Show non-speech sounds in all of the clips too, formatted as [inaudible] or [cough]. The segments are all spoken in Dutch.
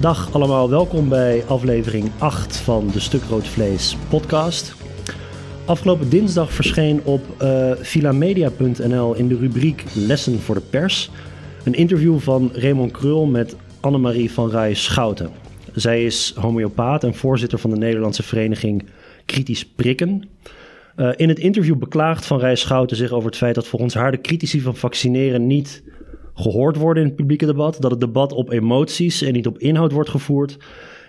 Dag allemaal, welkom bij aflevering 8 van de Stuk Rood Vlees podcast. Afgelopen dinsdag verscheen op uh, filamedia.nl in de rubriek Lessen voor de pers een interview van Raymond Krul met Annemarie van Rij Schouten. Zij is homeopaat en voorzitter van de Nederlandse vereniging Kritisch Prikken. Uh, in het interview beklaagt Van Rij Schouten zich over het feit dat volgens haar de critici van vaccineren niet gehoord worden in het publieke debat. Dat het debat op emoties en niet op inhoud wordt gevoerd.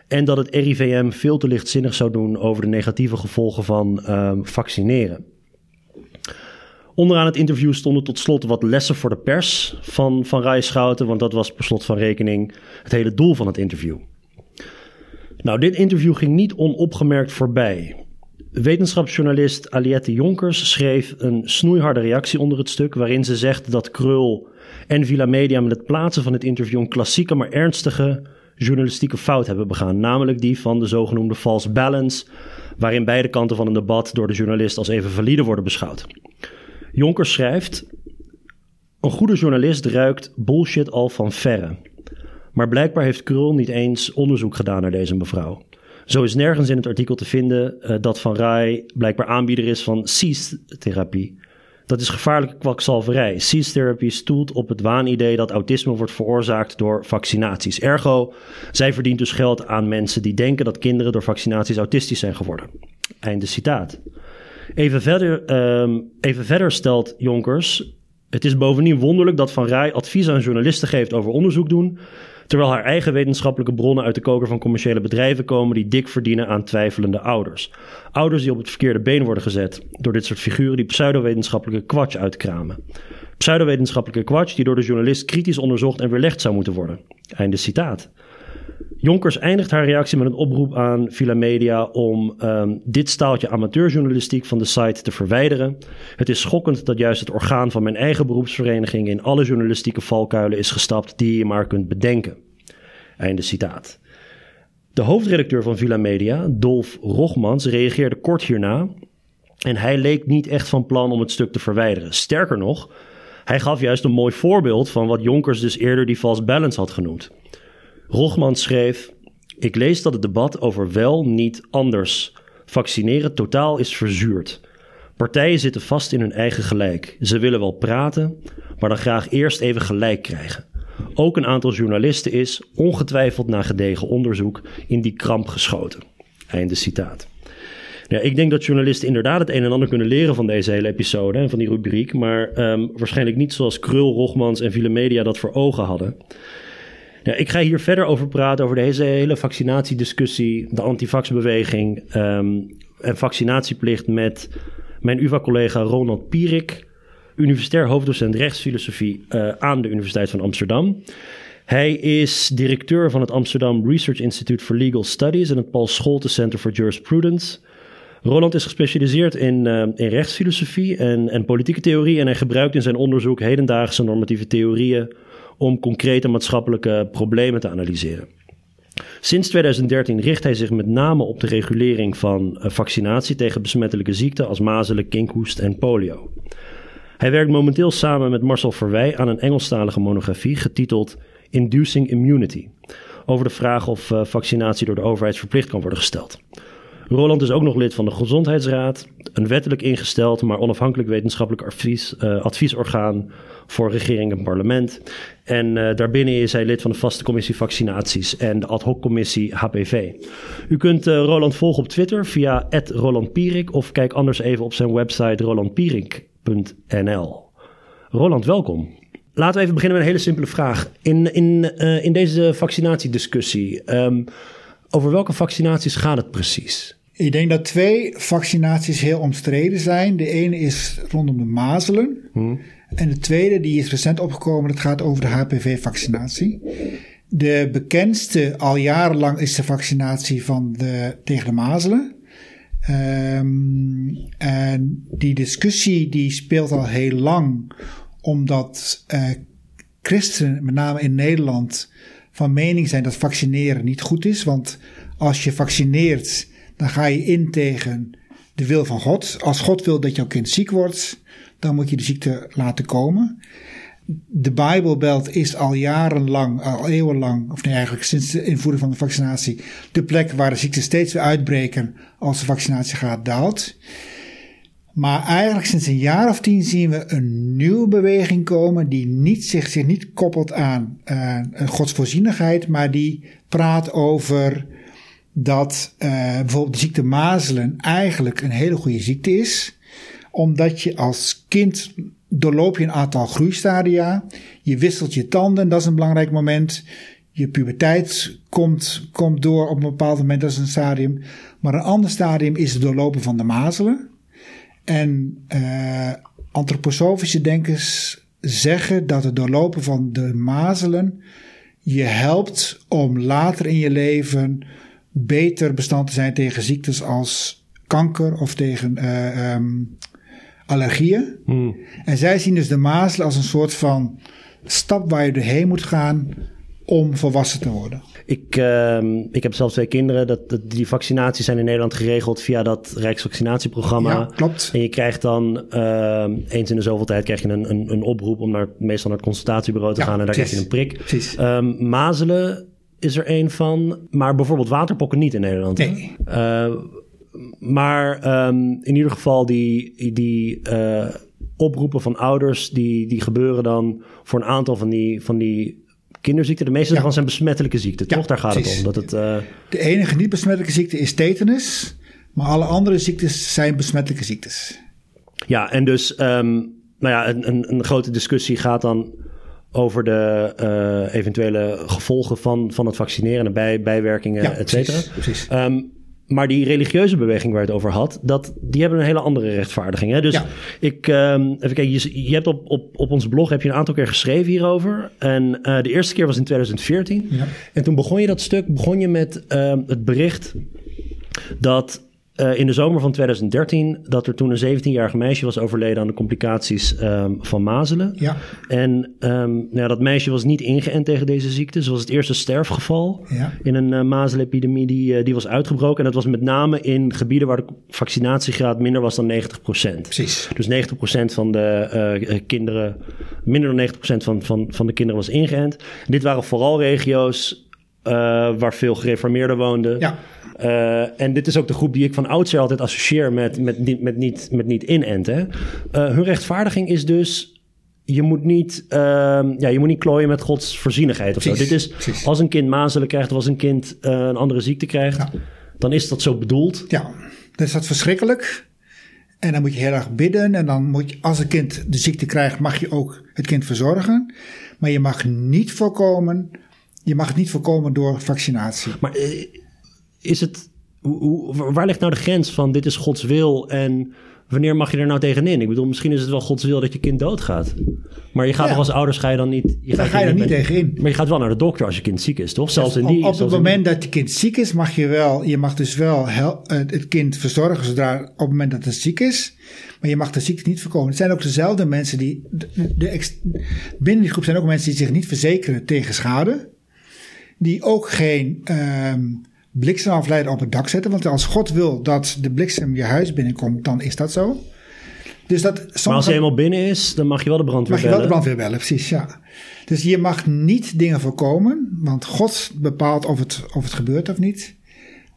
En dat het RIVM veel te lichtzinnig zou doen over de negatieve gevolgen van uh, vaccineren. Onderaan het interview stonden tot slot wat lessen voor de pers van Van Rijschouten, want dat was per slot van rekening het hele doel van het interview. Nou, dit interview ging niet onopgemerkt voorbij. Wetenschapsjournalist Aliette Jonkers schreef een snoeiharde reactie onder het stuk, waarin ze zegt dat Krul en Villa Media met het plaatsen van het interview een klassieke maar ernstige journalistieke fout hebben begaan, namelijk die van de zogenoemde false balance, waarin beide kanten van een debat door de journalist als even valide worden beschouwd. Jonkers schrijft: Een goede journalist ruikt bullshit al van verre. Maar blijkbaar heeft Krul niet eens onderzoek gedaan naar deze mevrouw. Zo is nergens in het artikel te vinden uh, dat Van Rij blijkbaar aanbieder is van CIS-therapie. Dat is gevaarlijke kwakzalverij. CIS-therapie stoelt op het waanidee dat autisme wordt veroorzaakt door vaccinaties. Ergo, zij verdient dus geld aan mensen die denken dat kinderen door vaccinaties autistisch zijn geworden. Einde citaat. Even verder, um, even verder stelt Jonkers. Het is bovendien wonderlijk dat Van Rij advies aan journalisten geeft over onderzoek doen. Terwijl haar eigen wetenschappelijke bronnen uit de koker van commerciële bedrijven komen die dik verdienen aan twijfelende ouders. Ouders die op het verkeerde been worden gezet door dit soort figuren die pseudowetenschappelijke kwatsch uitkramen. Pseudowetenschappelijke kwatsch die door de journalist kritisch onderzocht en weerlegd zou moeten worden. Einde citaat. Jonkers eindigt haar reactie met een oproep aan Villa Media om um, dit staaltje amateurjournalistiek van de site te verwijderen. Het is schokkend dat juist het orgaan van mijn eigen beroepsvereniging in alle journalistieke valkuilen is gestapt die je maar kunt bedenken. Einde citaat. De hoofdredacteur van Villa Media, Dolf Rogmans, reageerde kort hierna en hij leek niet echt van plan om het stuk te verwijderen. Sterker nog, hij gaf juist een mooi voorbeeld van wat Jonkers dus eerder die false balance had genoemd. Rogman schreef: Ik lees dat het debat over wel, niet, anders. Vaccineren totaal is verzuurd. Partijen zitten vast in hun eigen gelijk. Ze willen wel praten, maar dan graag eerst even gelijk krijgen. Ook een aantal journalisten is, ongetwijfeld na gedegen onderzoek, in die kramp geschoten. Einde citaat. Ik denk dat journalisten inderdaad het een en ander kunnen leren van deze hele episode en van die rubriek, maar um, waarschijnlijk niet zoals Krul, Rogmans en Ville Media dat voor ogen hadden. Ik ga hier verder over praten, over deze hele vaccinatiediscussie, de antivaxbeweging um, en vaccinatieplicht met mijn UvA-collega Ronald Pierik, universitair hoofddocent rechtsfilosofie uh, aan de Universiteit van Amsterdam. Hij is directeur van het Amsterdam Research Institute for Legal Studies en het Paul Scholte Center for Jurisprudence. Roland is gespecialiseerd in, uh, in rechtsfilosofie en, en politieke theorie en hij gebruikt in zijn onderzoek hedendaagse normatieve theorieën om concrete maatschappelijke problemen te analyseren. Sinds 2013 richt hij zich met name op de regulering van eh, vaccinatie tegen besmettelijke ziekten als mazelen, kinkhoest en polio. Hij werkt momenteel samen met Marcel Verwij aan een Engelstalige monografie getiteld Inducing Immunity, over de vraag of uh, vaccinatie door de overheid verplicht kan worden gesteld. Roland is ook nog lid van de Gezondheidsraad, een wettelijk ingesteld, maar onafhankelijk wetenschappelijk uh, adviesorgaan voor regering en parlement. En uh, daarbinnen is hij lid van de vaste commissie vaccinaties en de ad hoc commissie HPV. U kunt uh, Roland volgen op Twitter via Roland Pierik of kijk anders even op zijn website rolandpierik.nl. Roland, welkom. Laten we even beginnen met een hele simpele vraag. In, in, in deze vaccinatiediscussie, um, over welke vaccinaties gaat het precies? Ik denk dat twee vaccinaties heel omstreden zijn. De ene is rondom de mazelen. Hmm. En de tweede, die is recent opgekomen, dat gaat over de HPV-vaccinatie. De bekendste al jarenlang is de vaccinatie van de, tegen de mazelen. Um, en die discussie die speelt al heel lang, omdat uh, christenen, met name in Nederland, van mening zijn dat vaccineren niet goed is. Want als je vaccineert, dan ga je in tegen de wil van God. Als God wil dat jouw kind ziek wordt, dan moet je de ziekte laten komen. de Bijbelbelt is al jarenlang, al eeuwenlang, of nee eigenlijk sinds de invoering van de vaccinatie, de plek waar de ziekten steeds weer uitbreken als de vaccinatiegraad daalt. Maar eigenlijk sinds een jaar of tien zien we een nieuwe beweging komen die niet, zich, niet koppelt aan uh, godsvoorzienigheid, maar die praat over dat uh, bijvoorbeeld de ziekte mazelen eigenlijk een hele goede ziekte is, omdat je als kind doorloop je een aantal groeistadia, je wisselt je tanden, dat is een belangrijk moment. Je puberteit komt, komt door op een bepaald moment, dat is een stadium. Maar een ander stadium is het doorlopen van de mazelen. En uh, antroposofische denkers zeggen dat het doorlopen van de mazelen je helpt om later in je leven beter bestand te zijn tegen ziektes als kanker of tegen uh, um, allergieën. Hmm. En zij zien dus de mazelen als een soort van stap waar je doorheen moet gaan om volwassen te worden. Ik, uh, ik heb zelf twee kinderen. Dat, dat, die vaccinaties zijn in Nederland geregeld via dat Rijksvaccinatieprogramma. Ja, klopt. En je krijgt dan uh, eens in de zoveel tijd krijg je een, een, een oproep om naar, meestal naar het consultatiebureau te gaan. En daar krijg je een prik. Precies. Um, mazelen is er een van, maar bijvoorbeeld waterpokken niet in Nederland. Nee. Uh, maar um, in ieder geval die, die uh, oproepen van ouders, die, die gebeuren dan voor een aantal van die, van die kinderziekten. De meeste ja. daarvan zijn besmettelijke ziekten, ja, toch? Daar gaat precies. het om. Dat het, uh... De enige niet besmettelijke ziekte is tetanus, maar alle andere ziektes zijn besmettelijke ziektes. Ja, en dus um, nou ja, een, een, een grote discussie gaat dan over de uh, eventuele gevolgen van, van het vaccineren en bij, bijwerkingen, ja, et cetera. Precies, precies. Um, maar die religieuze beweging waar je het over had, dat, die hebben een hele andere rechtvaardiging. Hè? Dus ja. ik, um, even kijken, je, je hebt op, op, op ons blog heb je een aantal keer geschreven hierover. En uh, de eerste keer was in 2014. Ja. En toen begon je dat stuk, begon je met um, het bericht dat in de zomer van 2013 dat er toen een 17-jarig meisje was overleden aan de complicaties um, van mazelen. Ja. En um, nou ja, dat meisje was niet ingeënt tegen deze ziekte. Ze was het eerste sterfgeval ja. in een uh, mazelepidemie die, uh, die was uitgebroken. En dat was met name in gebieden waar de vaccinatiegraad minder was dan 90%. Precies. Dus 90% van de kinderen, minder dan 90% van, van, van de kinderen was ingeënt. En dit waren vooral regio's waar veel gereformeerden woonden. Ja. Uh, en dit is ook de groep die ik van oudsher altijd associeer met, met, met, met, niet, met niet inenten. Uh, hun rechtvaardiging is dus. Je moet, niet, uh, ja, je moet niet klooien met Gods voorzienigheid of precies, zo. Dit is, precies. als een kind mazelen krijgt of als een kind een andere ziekte krijgt, ja. dan is dat zo bedoeld. Ja, dan is dat verschrikkelijk. En dan moet je heel erg bidden. En dan moet je, als een kind de ziekte krijgt, mag je ook het kind verzorgen. Maar je mag niet voorkomen, je mag het niet voorkomen door vaccinatie. Maar uh, is het. Hoe, waar ligt nou de grens van dit is Gods wil en wanneer mag je er nou tegenin? Ik bedoel, misschien is het wel Gods wil dat je kind doodgaat. Maar je gaat Ja. toch als ouders ga je dan niet. Je gaat ga je er niet tegenin. Maar je gaat wel naar de dokter als je kind ziek is, toch? Zelfs in die. op, op het moment dat je kind ziek is, mag je wel, je mag dus wel hel, uh, het kind verzorgen zodra op het moment dat het ziek is. Maar je mag de ziekte niet voorkomen. Het zijn ook dezelfde mensen die, de, binnen die groep zijn ook mensen die zich niet verzekeren tegen schade. Die ook geen um, bliksemafleider op het dak zetten. Want als God wil dat de bliksem je huis binnenkomt, dan is dat zo. Dus dat Maar als hij eenmaal binnen is, dan mag je wel de brandweer mag je wel de bellen. brandweer bellen, precies, ja. Dus je mag niet dingen voorkomen, want God bepaalt of het, of het gebeurt of niet.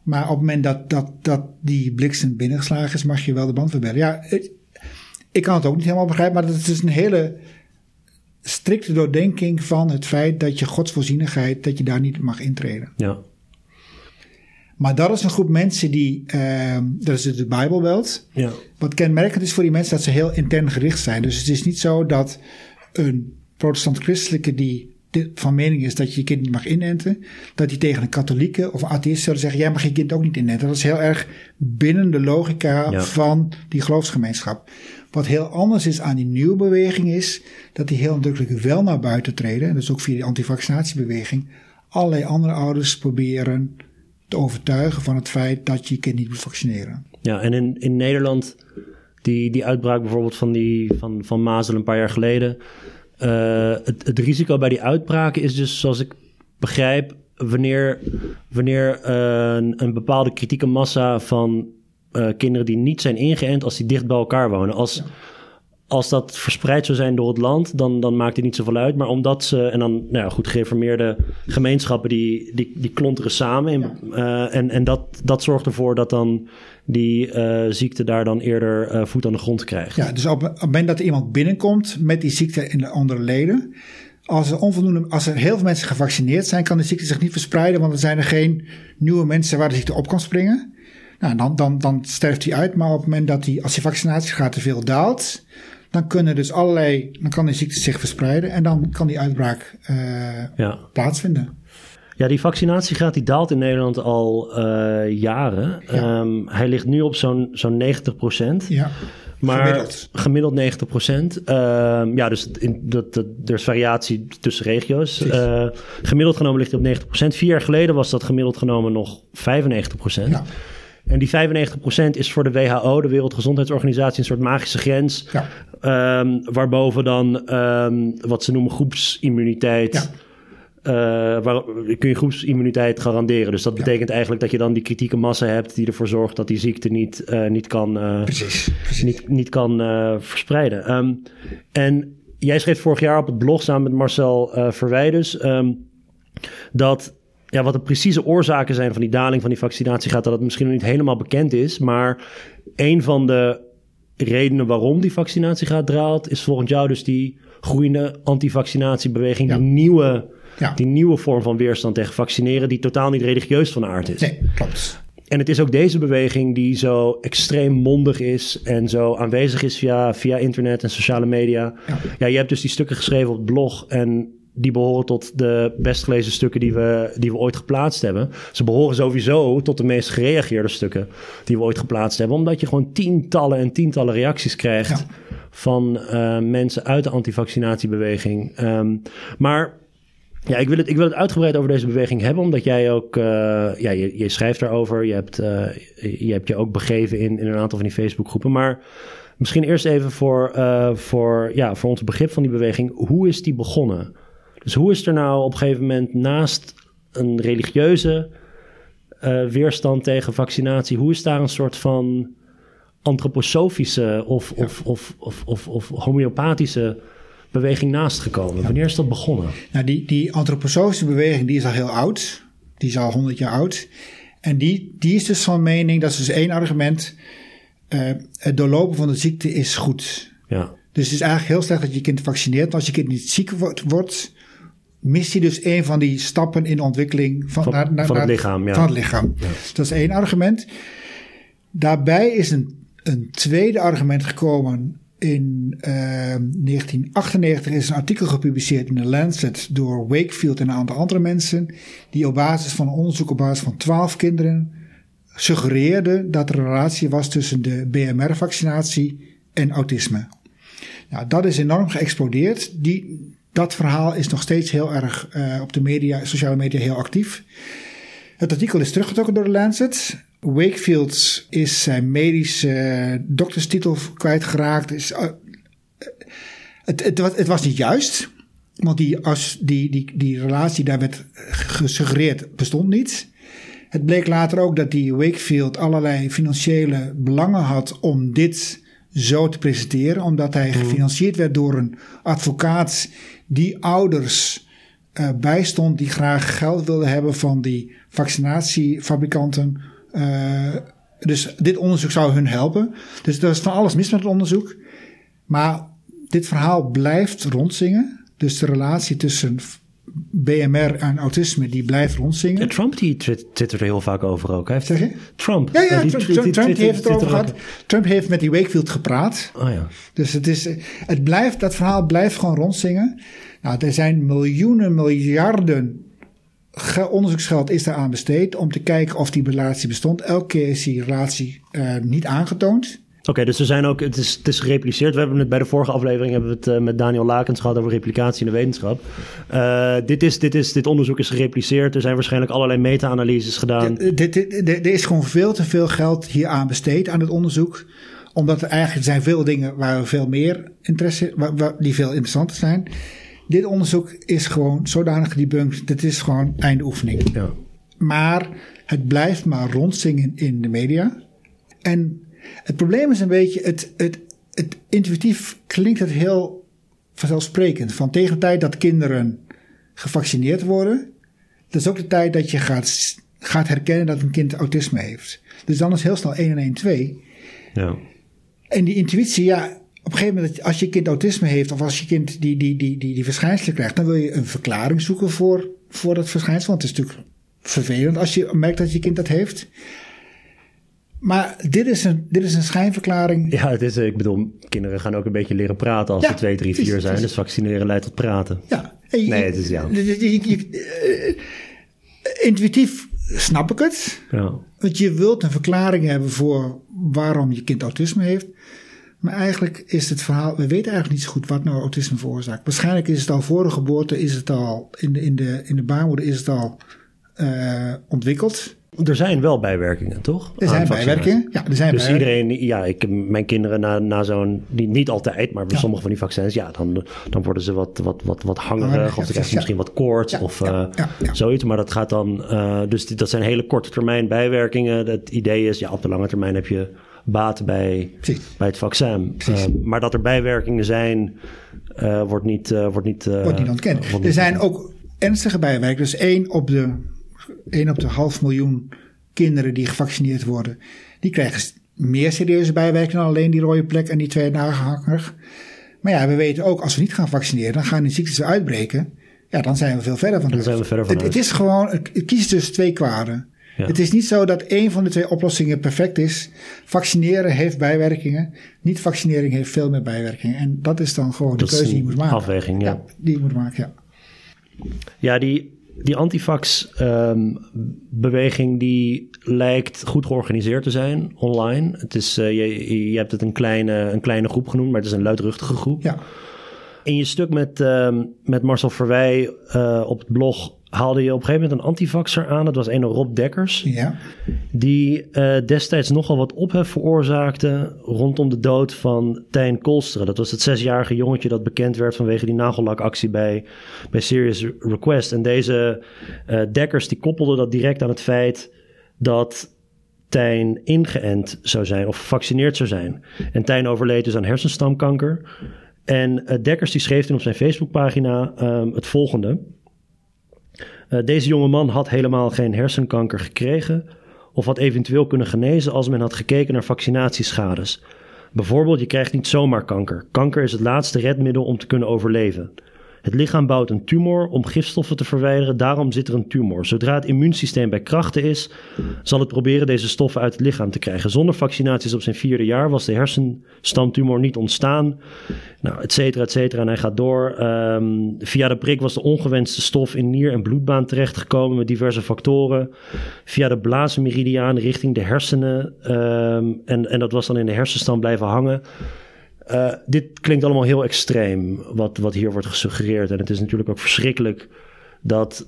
Maar op het moment dat, dat, dat die bliksem binnengeslagen is, mag je wel de brandweer bellen. Ja, ik, ik kan het ook niet helemaal begrijpen, maar dat is dus een hele strikte doordenking van het feit dat je Gods voorzienigheid, dat je daar niet mag intreden. Ja. Maar dat is een groep mensen die, uh, dat is de Bijbelbelt. Ja. Wat kenmerkend is voor die mensen dat ze heel intern gericht zijn. Dus het is niet zo dat een protestant-christelijke die van mening is dat je je kind niet mag inenten, dat die tegen een katholieke of een atheïst zullen zeggen, jij mag je kind ook niet inenten. Dat is heel erg binnen de logica Ja. van die geloofsgemeenschap. Wat heel anders is aan die nieuwe beweging is dat die heel nadrukkelijk wel naar buiten treden, en dus ook via die antivaccinatiebeweging, allerlei andere ouders proberen te overtuigen van het feit dat je je kind niet moet vaccineren. Ja, en in, in Nederland, die, die uitbraak bijvoorbeeld van, die, van, van mazelen een paar jaar geleden. Uh, het, het risico bij die uitbraken is dus, zoals ik begrijp, wanneer, wanneer uh, een, een bepaalde kritieke massa van uh, kinderen die niet zijn ingeënt, als die dicht bij elkaar wonen. Als, Ja. als dat verspreid zou zijn door het land, dan, dan maakt het niet zoveel uit. Maar omdat ze, en dan, nou ja, goed, gereformeerde gemeenschappen, die, die, die klonteren samen. In, uh, en en dat, dat zorgt ervoor dat dan die uh, ziekte daar dan eerder voet aan de grond krijgt. Ja, dus op, op het moment dat er iemand binnenkomt met die ziekte in de andere leden, als er, onvoldoende, als er heel veel mensen gevaccineerd zijn, kan de ziekte zich niet verspreiden, want er zijn er geen nieuwe mensen waar de ziekte op kan springen. Nou, dan, dan, dan sterft hij uit, maar op het moment dat hij, als die vaccinatiegraad te veel daalt, dan kunnen dus allerlei, dan kan die ziekte zich verspreiden en dan kan die uitbraak uh, ja. plaatsvinden. Ja, die vaccinatiegraad die daalt in Nederland al uh, jaren. Ja. Um, hij ligt nu op zo'n zo'n 90 procent. Ja. Maar gemiddeld, gemiddeld 90 procent. Uh, ja, dus in, dat, dat, er is variatie tussen regio's. Uh, gemiddeld genomen ligt hij op 90 procent. Vier jaar geleden was dat gemiddeld genomen nog 95 procent. Ja. En die 95% is voor de WHO, de Wereldgezondheidsorganisatie, een soort magische grens. Ja. Um, waarboven dan um, wat ze noemen groepsimmuniteit. Ja. Uh, waar, kun je groepsimmuniteit garanderen. Dus dat betekent eigenlijk dat je dan die kritieke massa hebt die ervoor zorgt dat die ziekte niet, uh, niet kan, uh, precies, precies. Niet, niet kan verspreiden. Um, en jij schreef vorig jaar op het blog samen met Marcel Verwijders dat ja, wat de precieze oorzaken zijn van die daling van die vaccinatie gaat, dat het misschien nog niet helemaal bekend is. Maar een van de redenen waarom die vaccinatie gaat draalt, is volgens jou dus die groeiende antivaccinatiebeweging, ja. die nieuwe. Ja. Die nieuwe vorm van weerstand tegen vaccineren, die totaal niet religieus van aard is. Nee, klopt. En het is ook deze beweging die zo extreem mondig is en zo aanwezig is via, via internet en sociale media. Ja. ja, je hebt dus die stukken geschreven op het blog. En die behoren tot de best gelezen stukken die we, die we ooit geplaatst hebben. Ze behoren sowieso tot de meest gereageerde stukken die we ooit geplaatst hebben. Omdat je gewoon tientallen en tientallen reacties krijgt ja. van uh, mensen uit de antivaccinatiebeweging. Um, maar ja, ik wil, het, ik wil het uitgebreid over deze beweging hebben, omdat jij ook, uh, ja, je, je schrijft daarover. Je hebt, uh, je hebt je ook begeven in, in een aantal van die Facebookgroepen. Maar misschien eerst even voor, voor, ja, voor ons begrip van die beweging. Hoe is die begonnen? Dus hoe is er nou op een gegeven moment naast een religieuze uh, weerstand tegen vaccinatie, hoe is daar een soort van antroposofische of, ja. of, of, of, of, of homeopathische beweging naast gekomen? Ja. Wanneer is dat begonnen? Nou, die, die antroposofische beweging die is al heel oud. Die is al 100 jaar oud. En die, die is dus van mening, dat is dus één argument. Uh, het doorlopen van de ziekte is goed. Ja. Dus het is eigenlijk heel slecht dat je kind vaccineert. Als je kind niet ziek wordt, mist hij dus een van die stappen in de ontwikkeling van, van, naar, naar, van het lichaam. Ja. Van het lichaam. Ja. Dat is één argument. Daarbij is een, een tweede argument gekomen. In uh, 1998 is een artikel gepubliceerd in de Lancet door Wakefield en een aantal andere mensen. Die op basis van een onderzoek op basis van 12 kinderen suggereerden dat er een relatie was tussen de BMR-vaccinatie en autisme. Nou, dat is enorm geëxplodeerd. Die, dat verhaal is nog steeds heel erg uh, op de media, sociale media heel actief. Het artikel is teruggetrokken door de Lancet. Wakefield is zijn medische dokterstitel kwijtgeraakt. Is, uh, het, het, het, was niet juist. Want die, als die, die, die relatie daar werd gesuggereerd bestond niet. Het bleek later ook dat die Wakefield allerlei financiële belangen had om dit zo te presenteren, omdat hij gefinancierd werd door een advocaat die ouders uh, bijstond die graag geld wilden hebben van die vaccinatiefabrikanten. Uh, dus dit onderzoek zou hun helpen. Dus er is van alles mis met het onderzoek. Maar dit verhaal blijft rondzingen. Dus de relatie tussen BMR en autisme, die blijft rondzingen. Ja, Trump die twittert er heel vaak over ook. Hij heeft, zeg je? Trump. Ja, ja, Trump, Trump, Trump heeft het erover gehad. Trump heeft met die Wakefield gepraat. Oh ja. Dus het, is, het blijft, dat verhaal blijft gewoon rondzingen. Nou, er zijn miljoenen, miljarden onderzoeksgeld is aan besteed om te kijken of die relatie bestond. Elke keer is die relatie uh, niet aangetoond. Oké, okay, dus er zijn ook, het is, het is gerepliceerd. We hebben het bij de vorige aflevering hebben we het uh, met Daniel Lakens gehad over replicatie in de wetenschap. Uh, dit, is, dit, is, dit onderzoek is gerepliceerd. Er zijn waarschijnlijk allerlei meta-analyses gedaan. Er is gewoon veel te veel geld hier aan besteed aan het onderzoek omdat er eigenlijk zijn veel dingen waar we veel meer interesse, waar, waar, die veel interessanter zijn. Dit onderzoek is gewoon zodanig gedebunked. Dit is gewoon einde oefening. Ja. Maar het blijft maar rondzingen in de media. En het probleem is een beetje, het, het, het, intuïtief klinkt het heel vanzelfsprekend. Van tegen de tijd dat kinderen gevaccineerd worden, dat is ook de tijd dat je gaat, gaat herkennen dat een kind autisme heeft. Dus dan is heel snel 1 en 1 2. Ja. En die intuïtie, ja, op een gegeven moment, als je kind autisme heeft of als je kind die, die, die, die, die verschijnselen krijgt, dan wil je een verklaring zoeken voor, voor dat verschijnsel. Want het is natuurlijk vervelend als je merkt dat je kind dat heeft. Maar dit is een, dit is een schijnverklaring. Ja, het is, ik bedoel, kinderen gaan ook een beetje leren praten als Ja, ze 2, 3, 4 zijn. Dus vaccineren leidt tot praten. Ja. Je- Nee, het is ja. je- je- je- eh, intuïtief snap ik het. Ja. Want je wilt een verklaring hebben voor waarom je kind autisme heeft. Maar eigenlijk is het verhaal, we weten eigenlijk niet zo goed wat nou autisme veroorzaakt. Waarschijnlijk is het al voor de geboorte, is het al in de, in de, in de baarmoeder is het al eh, ontwikkeld. Er zijn wel bijwerkingen, toch? Er zijn bijwerkingen. Ja, er zijn Dus bijwerkingen. iedereen, ja, ik, mijn kinderen na, na zo'n, niet, niet altijd, maar bij Ja. sommige van die vaccins, ja, dan, dan worden ze wat, wat, wat, wat hangerig, of krijgen ze ja. misschien wat koorts, of ja. zoiets. Maar dat gaat dan, eh, dus die- dat zijn hele korte termijn bijwerkingen. Het idee is, ja, op de lange termijn heb je baat bij, Precies. bij het vaccin. Eh, maar dat er bijwerkingen zijn, eh, wordt niet, wordt niet, wordt niet ontkend. wordt Er zijn ontkend. ook ernstige bijwerkingen. Dus één op de, één op de half miljoen kinderen die gevaccineerd worden, die krijgen meer serieuze bijwerkingen dan alleen die rode plek en die twee nagehanger. Maar ja, we weten ook, als we niet gaan vaccineren, dan gaan die ziektes weer uitbreken. Ja, dan zijn we veel verder van Dan huis. zijn we verder van het, het is gewoon, het, kiest tussen twee kwaden. Ja. Het is niet zo dat één van de twee oplossingen perfect is. Vaccineren heeft bijwerkingen. Niet vaccinering heeft veel meer bijwerkingen. En dat is dan gewoon Dat de keuze die je moet maken. afweging, ja. die je moet maken, ja. Ja, die, die antifax-beweging die lijkt goed georganiseerd te zijn online. Het is, eh, je, je hebt het een kleine, een kleine groep genoemd, maar het is een luidruchtige groep. Ja, In je stuk met, ehm, met Marcel Verwij eh, op het blog haalde je op een gegeven moment een antifaxer aan. Dat was een Rob Dekkers. ja, Die eh, destijds nogal wat ophef veroorzaakte rondom de dood van Tijn Kolsteren. Dat was het zesjarige jongetje dat bekend werd vanwege die nagellakactie bij, bij Serious Request. En deze eh, Dekkers die koppelde dat direct aan het feit dat Tijn ingeënt zou zijn of gevaccineerd zou zijn. En Tijn overleed dus aan hersenstamkanker. En eh, Dekkers die schreef toen op zijn Facebookpagina ehm, het volgende. Eh, deze jonge man had helemaal geen hersenkanker gekregen of had eventueel kunnen genezen als men had gekeken naar vaccinatieschades. Bijvoorbeeld, je krijgt niet zomaar kanker. Kanker is het laatste redmiddel om te kunnen overleven. Het lichaam bouwt een tumor om gifstoffen te verwijderen, daarom zit er een tumor. Zodra het immuunsysteem bij krachten is, zal het proberen deze stoffen uit het lichaam te krijgen. Zonder vaccinaties op zijn vierde jaar was de hersenstamtumor niet ontstaan. Nou, et cetera, et cetera. En hij gaat door. Ehm, via de prik was de ongewenste stof in nier- en bloedbaan terechtgekomen met diverse factoren. Via de blaasmeridiaan richting de hersenen. ehm, en, en dat was dan in de hersenstam blijven hangen. Eh, dit klinkt allemaal heel extreem, wat, wat hier wordt gesuggereerd. En het is natuurlijk ook verschrikkelijk dat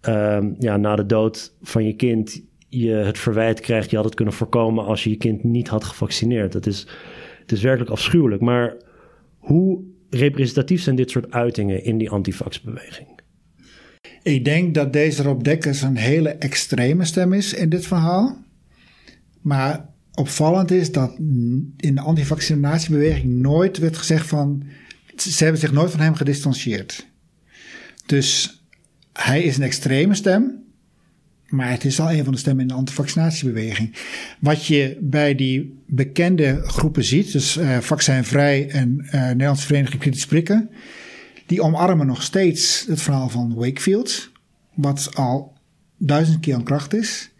ehm, ja, na de dood van je kind je het verwijt krijgt. Je had het kunnen voorkomen als je je kind niet had gevaccineerd. Het is, het is werkelijk afschuwelijk. Maar hoe representatief zijn dit soort uitingen in die antifaxbeweging? Ik denk dat deze Rob Dekkers een hele extreme stem is in dit verhaal. Maar opvallend is dat in de antivaccinatiebeweging nooit werd gezegd van... Ze hebben zich nooit van hem gedistanceerd. Dus hij is een extreme stem. Maar het is al een van de stemmen in de antivaccinatiebeweging. Wat je bij die bekende groepen ziet, dus uh, Vaccinvrij en uh, Nederlandse Vereniging Kritisch Prikken, die omarmen nog steeds het verhaal van Wakefield, wat al duizend keer aan kracht is.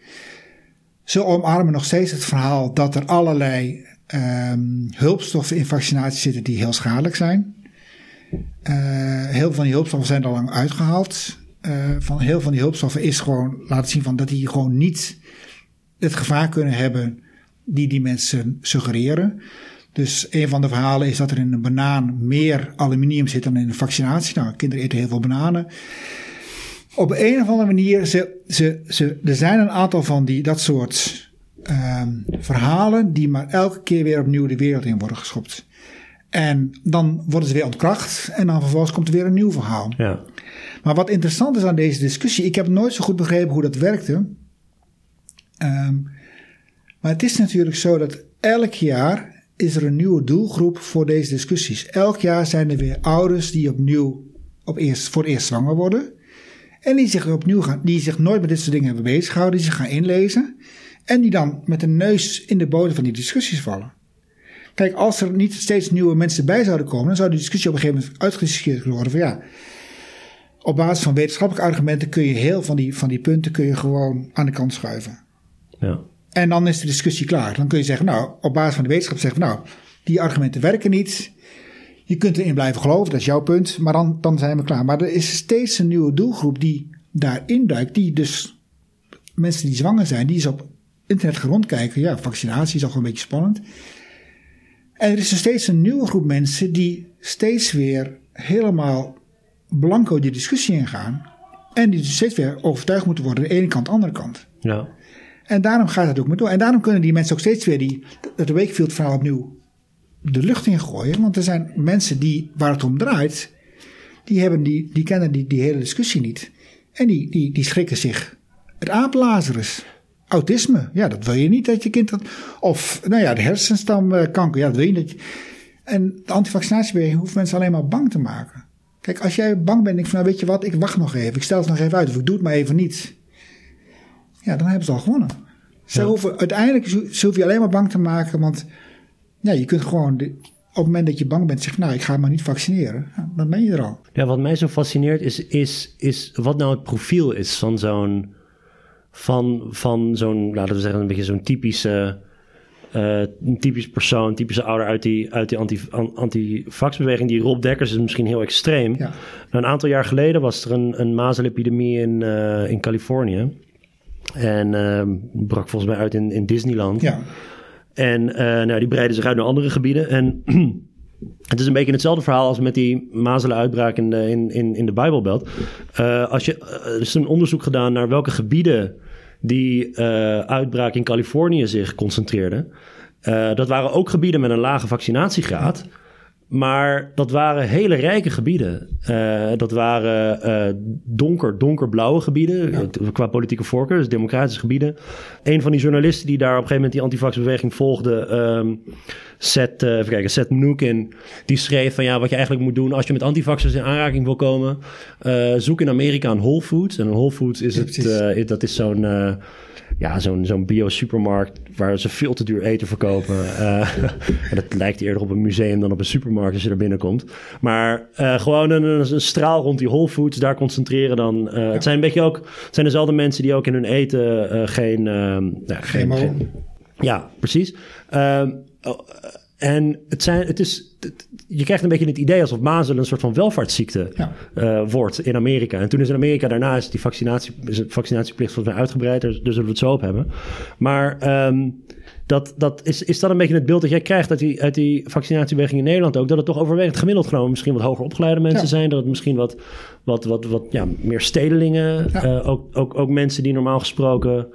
Ze omarmen nog steeds het verhaal dat er allerlei um, hulpstoffen in vaccinatie zitten die heel schadelijk zijn. Uh, heel veel van die hulpstoffen zijn al lang uitgehaald. Uh, van heel veel van die hulpstoffen is gewoon laten zien van dat die gewoon niet het gevaar kunnen hebben die die mensen suggereren. Dus een van de verhalen is dat er in een banaan meer aluminium zit dan in een vaccinatie. Nou, kinderen eten heel veel bananen. Op een of andere manier, ze, ze, ze, er zijn een aantal van die, dat soort um, verhalen die maar elke keer weer opnieuw de wereld in worden geschopt. En dan worden ze weer ontkracht en dan vervolgens komt er weer een nieuw verhaal. Ja. Maar wat interessant is aan deze discussie, ik heb nooit zo goed begrepen hoe dat werkte. Um, maar het is natuurlijk zo dat elk jaar is er een nieuwe doelgroep voor deze discussies. Elk jaar zijn er weer ouders die opnieuw op eerst, voor eerst zwanger worden. En die zich opnieuw gaan, die zich nooit met dit soort dingen hebben bezig gehouden, die zich gaan inlezen. En die dan met een neus in de bodem van die discussies vallen. Kijk, als er niet steeds nieuwe mensen bij zouden komen, dan zou die discussie op een gegeven moment uitgediscussieerd worden van ja. Op basis van wetenschappelijke argumenten kun je heel van die, van die punten kun je gewoon aan de kant schuiven. Ja. En dan is de discussie klaar. Dan kun je zeggen, nou, op basis van de wetenschap zeggen, nou, die argumenten werken niet. Je kunt erin blijven geloven, dat is jouw punt, maar dan, dan zijn we klaar. Maar er is steeds een nieuwe doelgroep die daarin duikt, die dus mensen die zwanger zijn, die eens op internet gaan rondkijken. Ja, vaccinatie is al een beetje spannend. En er is er steeds een nieuwe groep mensen die steeds weer helemaal blanco die discussie ingaan. En die dus steeds weer overtuigd moeten worden, de ene kant, de andere kant. Ja. En daarom gaat het ook maar door. En daarom kunnen die mensen ook steeds weer die, het Wakefield verhaal opnieuw de lucht in gooien. Want er zijn mensen die, waar het om draait, die, hebben die, die kennen die, die hele discussie niet. En die, die, die schrikken zich. Het aaplazerus. Autisme, ja, dat wil je niet dat je kind dat. Of, nou ja, de hersenstamkanker, ja, dat wil je niet. En de antivaccinatiebeweging hoeft mensen alleen maar bang te maken. Kijk, als jij bang bent, denk ik van, nou weet je wat, ik wacht nog even. Ik stel het nog even uit, of ik doe het maar even niet. Ja, dan hebben ze al gewonnen. Ze Ja. hoeven, uiteindelijk ze hoef je alleen maar bang te maken, want ja, je kunt gewoon, de- op het moment dat je bang bent, zeggen, nou, ik ga maar niet vaccineren. Dan ben je er al. Ja, wat mij zo fascineert is, is, is wat nou het profiel is van zo'n, van, van zo'n, laten we zeggen, een beetje zo'n typische, eh, een typisch persoon, typische ouder uit die, uit die anti, an- anti-vaxbeweging. Die Rob Dekkers is misschien heel extreem. Ja. Nou, een aantal jaar geleden was er een, een mazelepidemie in, eh, in Californië. En ehm, brak volgens mij uit in, in Disneyland. Ja, En eh, nou, die breiden zich uit naar andere gebieden. En [clears throat] het is een beetje hetzelfde verhaal als met die mazelenuitbraak in de, in, in, de Bijbelbelt. Eh, als je, eh, er is een onderzoek gedaan naar welke gebieden die uitbraak in Californië zich concentreerde. Dat waren ook gebieden met een lage vaccinatiegraad. Maar dat waren hele rijke gebieden. Eh, dat waren eh, donker, donkerblauwe gebieden. Qua politieke voorkeur, dus democratische gebieden. Een van die journalisten die daar op een gegeven moment die antivaxbeweging volgde, ehm Seth, eh, even kijken, Seth Mnuchin, die schreef van ja, wat je eigenlijk moet doen als je met antivaxers in aanraking wil komen, zoek in Amerika een Whole Foods. En een Whole Foods is Ja, het, dat is zo'n ja, zo'n zo'n bio-supermarkt waar ze veel te duur eten verkopen. [laughs] En dat lijkt eerder op een museum dan op een supermarkt als je er binnenkomt. Maar eh, gewoon een, een straal rond die Whole Foods, daar concentreren dan. eh, Het zijn een beetje ook, het zijn dezelfde mensen die ook in hun eten geen, nou, geen, geen- ja, precies. En het zijn, het is, het- je krijgt een beetje het idee alsof mazelen een soort van welvaartsziekte Ja. eh, wordt in Amerika. En toen is in Amerika daarna is die vaccinatie, is vaccinatieplicht volgens mij uitgebreid. Daar, daar zullen we het zo op hebben. Maar ehm, dat, dat is, is dat een beetje het beeld dat jij krijgt uit die, uit die vaccinatiebeweging in Nederland ook? Dat het toch overwegend gemiddeld genomen misschien wat hoger opgeleide mensen Ja. zijn. Dat het misschien wat, wat, wat, wat ja, meer stedelingen. Ja. eh, ook, ook, ook mensen die normaal gesproken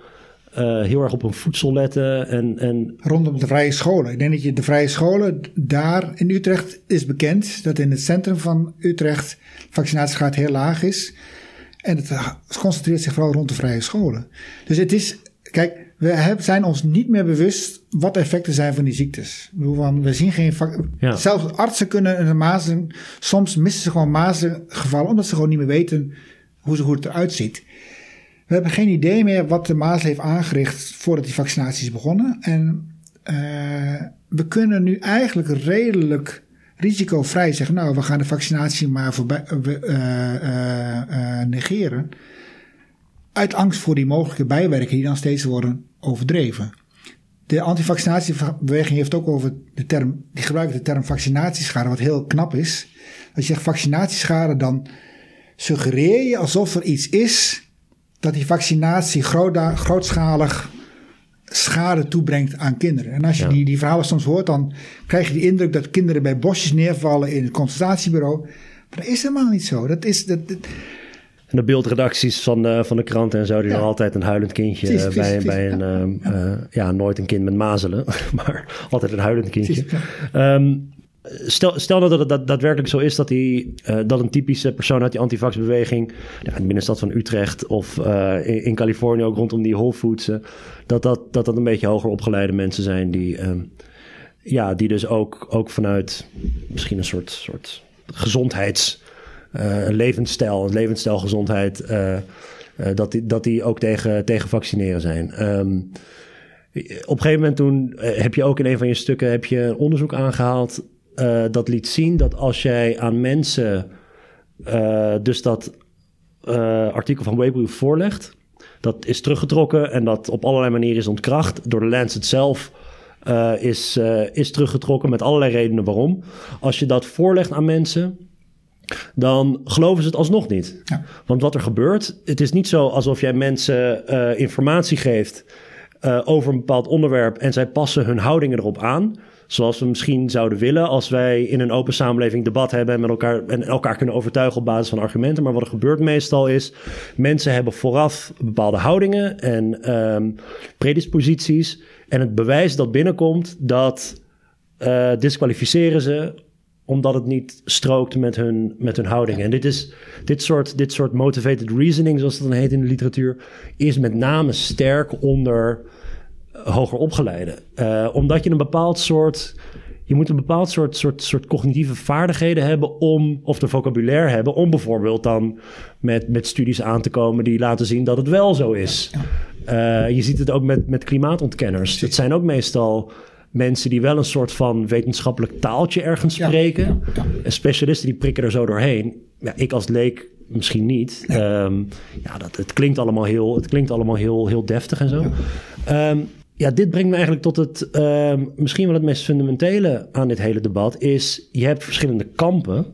eh, heel erg op hun voedsel letten. En, en rondom de vrije scholen. Ik denk dat je de vrije scholen daar in Utrecht is bekend dat in het centrum van Utrecht vaccinatiegraad heel laag is. En het concentreert zich vooral rond de vrije scholen. Dus het is, kijk, we zijn ons niet meer bewust wat de effecten zijn van die ziektes. We zien geen. Ja. Zelfs artsen kunnen een mazelen. Soms missen ze gewoon mazelengevallen omdat ze gewoon niet meer weten hoe, ze, hoe het eruit ziet. We hebben geen idee meer wat de mazel heeft aangericht voordat die vaccinatie is begonnen. En eh, we kunnen nu eigenlijk redelijk risicovrij zeggen: Nou, we gaan de vaccinatie maar voorbij, eh, eh, negeren. Uit angst voor die mogelijke bijwerkingen die dan steeds worden overdreven. De antivaccinatiebeweging heeft ook over de term, die gebruikt de term vaccinatieschade, wat heel knap is. Als je zegt vaccinatieschade, dan suggereer je alsof er iets is dat die vaccinatie grootschalig schade toebrengt aan kinderen. En als je Ja. die, die verhalen soms hoort, dan krijg je de indruk dat kinderen bij bosjes neervallen in het consultatiebureau. Maar dat is helemaal niet zo. Dat is, dat, dat- En de beeldredacties van de, van de kranten en zo, die Ja. altijd een huilend kindje Precies, eh, precies, bij, bij precies. een, Ja. eh, ja, nooit een kind met mazelen, [laughs] maar altijd een huilend kindje. Ehm, stel, stel nou dat het dat, daadwerkelijk zo is dat, die, eh, dat een typische persoon uit die antivaxbeweging, ja, in de binnenstad van Utrecht of eh, in, Californië ook rondom die Whole eh, dat, dat, dat dat een beetje hoger opgeleide mensen zijn die, ehm, ja, die dus ook, ook vanuit misschien een soort, soort gezondheids, uh, levensstijl, levensstijlgezondheid, dat, die, dat die ook tegen, tegen vaccineren zijn. Um, op een gegeven moment toen heb je ook in een van je stukken heb je onderzoek aangehaald dat liet zien dat als jij aan mensen dus dat artikel van Weibo voorlegt, dat is teruggetrokken en dat op allerlei manieren is ontkracht door de Lancet zelf is, is teruggetrokken met allerlei redenen waarom. Als je dat voorlegt aan mensen, dan geloven ze het alsnog niet. Ja. Want wat er gebeurt, het is niet zo alsof jij mensen uh, informatie geeft over een bepaald onderwerp en zij passen hun houdingen erop aan. Zoals we misschien zouden willen als wij in een open samenleving debat hebben en met elkaar en elkaar kunnen overtuigen op basis van argumenten. Maar wat er gebeurt meestal is, mensen hebben vooraf bepaalde houdingen en um, predisposities. En het bewijs dat binnenkomt, dat uh, disqualificeren ze omdat het niet strookt met hun, met hun houding. En dit, is, dit, soort, dit soort motivated reasoning, zoals het dan heet in de literatuur, is met name sterk onder hoger opgeleiden. Uh, omdat je een bepaald soort. Je moet een bepaald soort, soort, soort cognitieve vaardigheden hebben om, of de vocabulaire hebben, om bijvoorbeeld dan met, met studies aan te komen die laten zien dat het wel zo is. Uh, je ziet het ook met, met klimaatontkenners. Het zijn ook meestal mensen die wel een soort van wetenschappelijk taaltje ergens spreken. En specialisten die prikken er zo doorheen. Ja, ik als leek misschien niet. Ja, um, ja dat, het klinkt allemaal heel, het klinkt allemaal heel, heel deftig en zo. Ja. Um, ja, dit brengt me eigenlijk tot het uh, misschien wel het meest fundamentele aan dit hele debat. Is je hebt verschillende kampen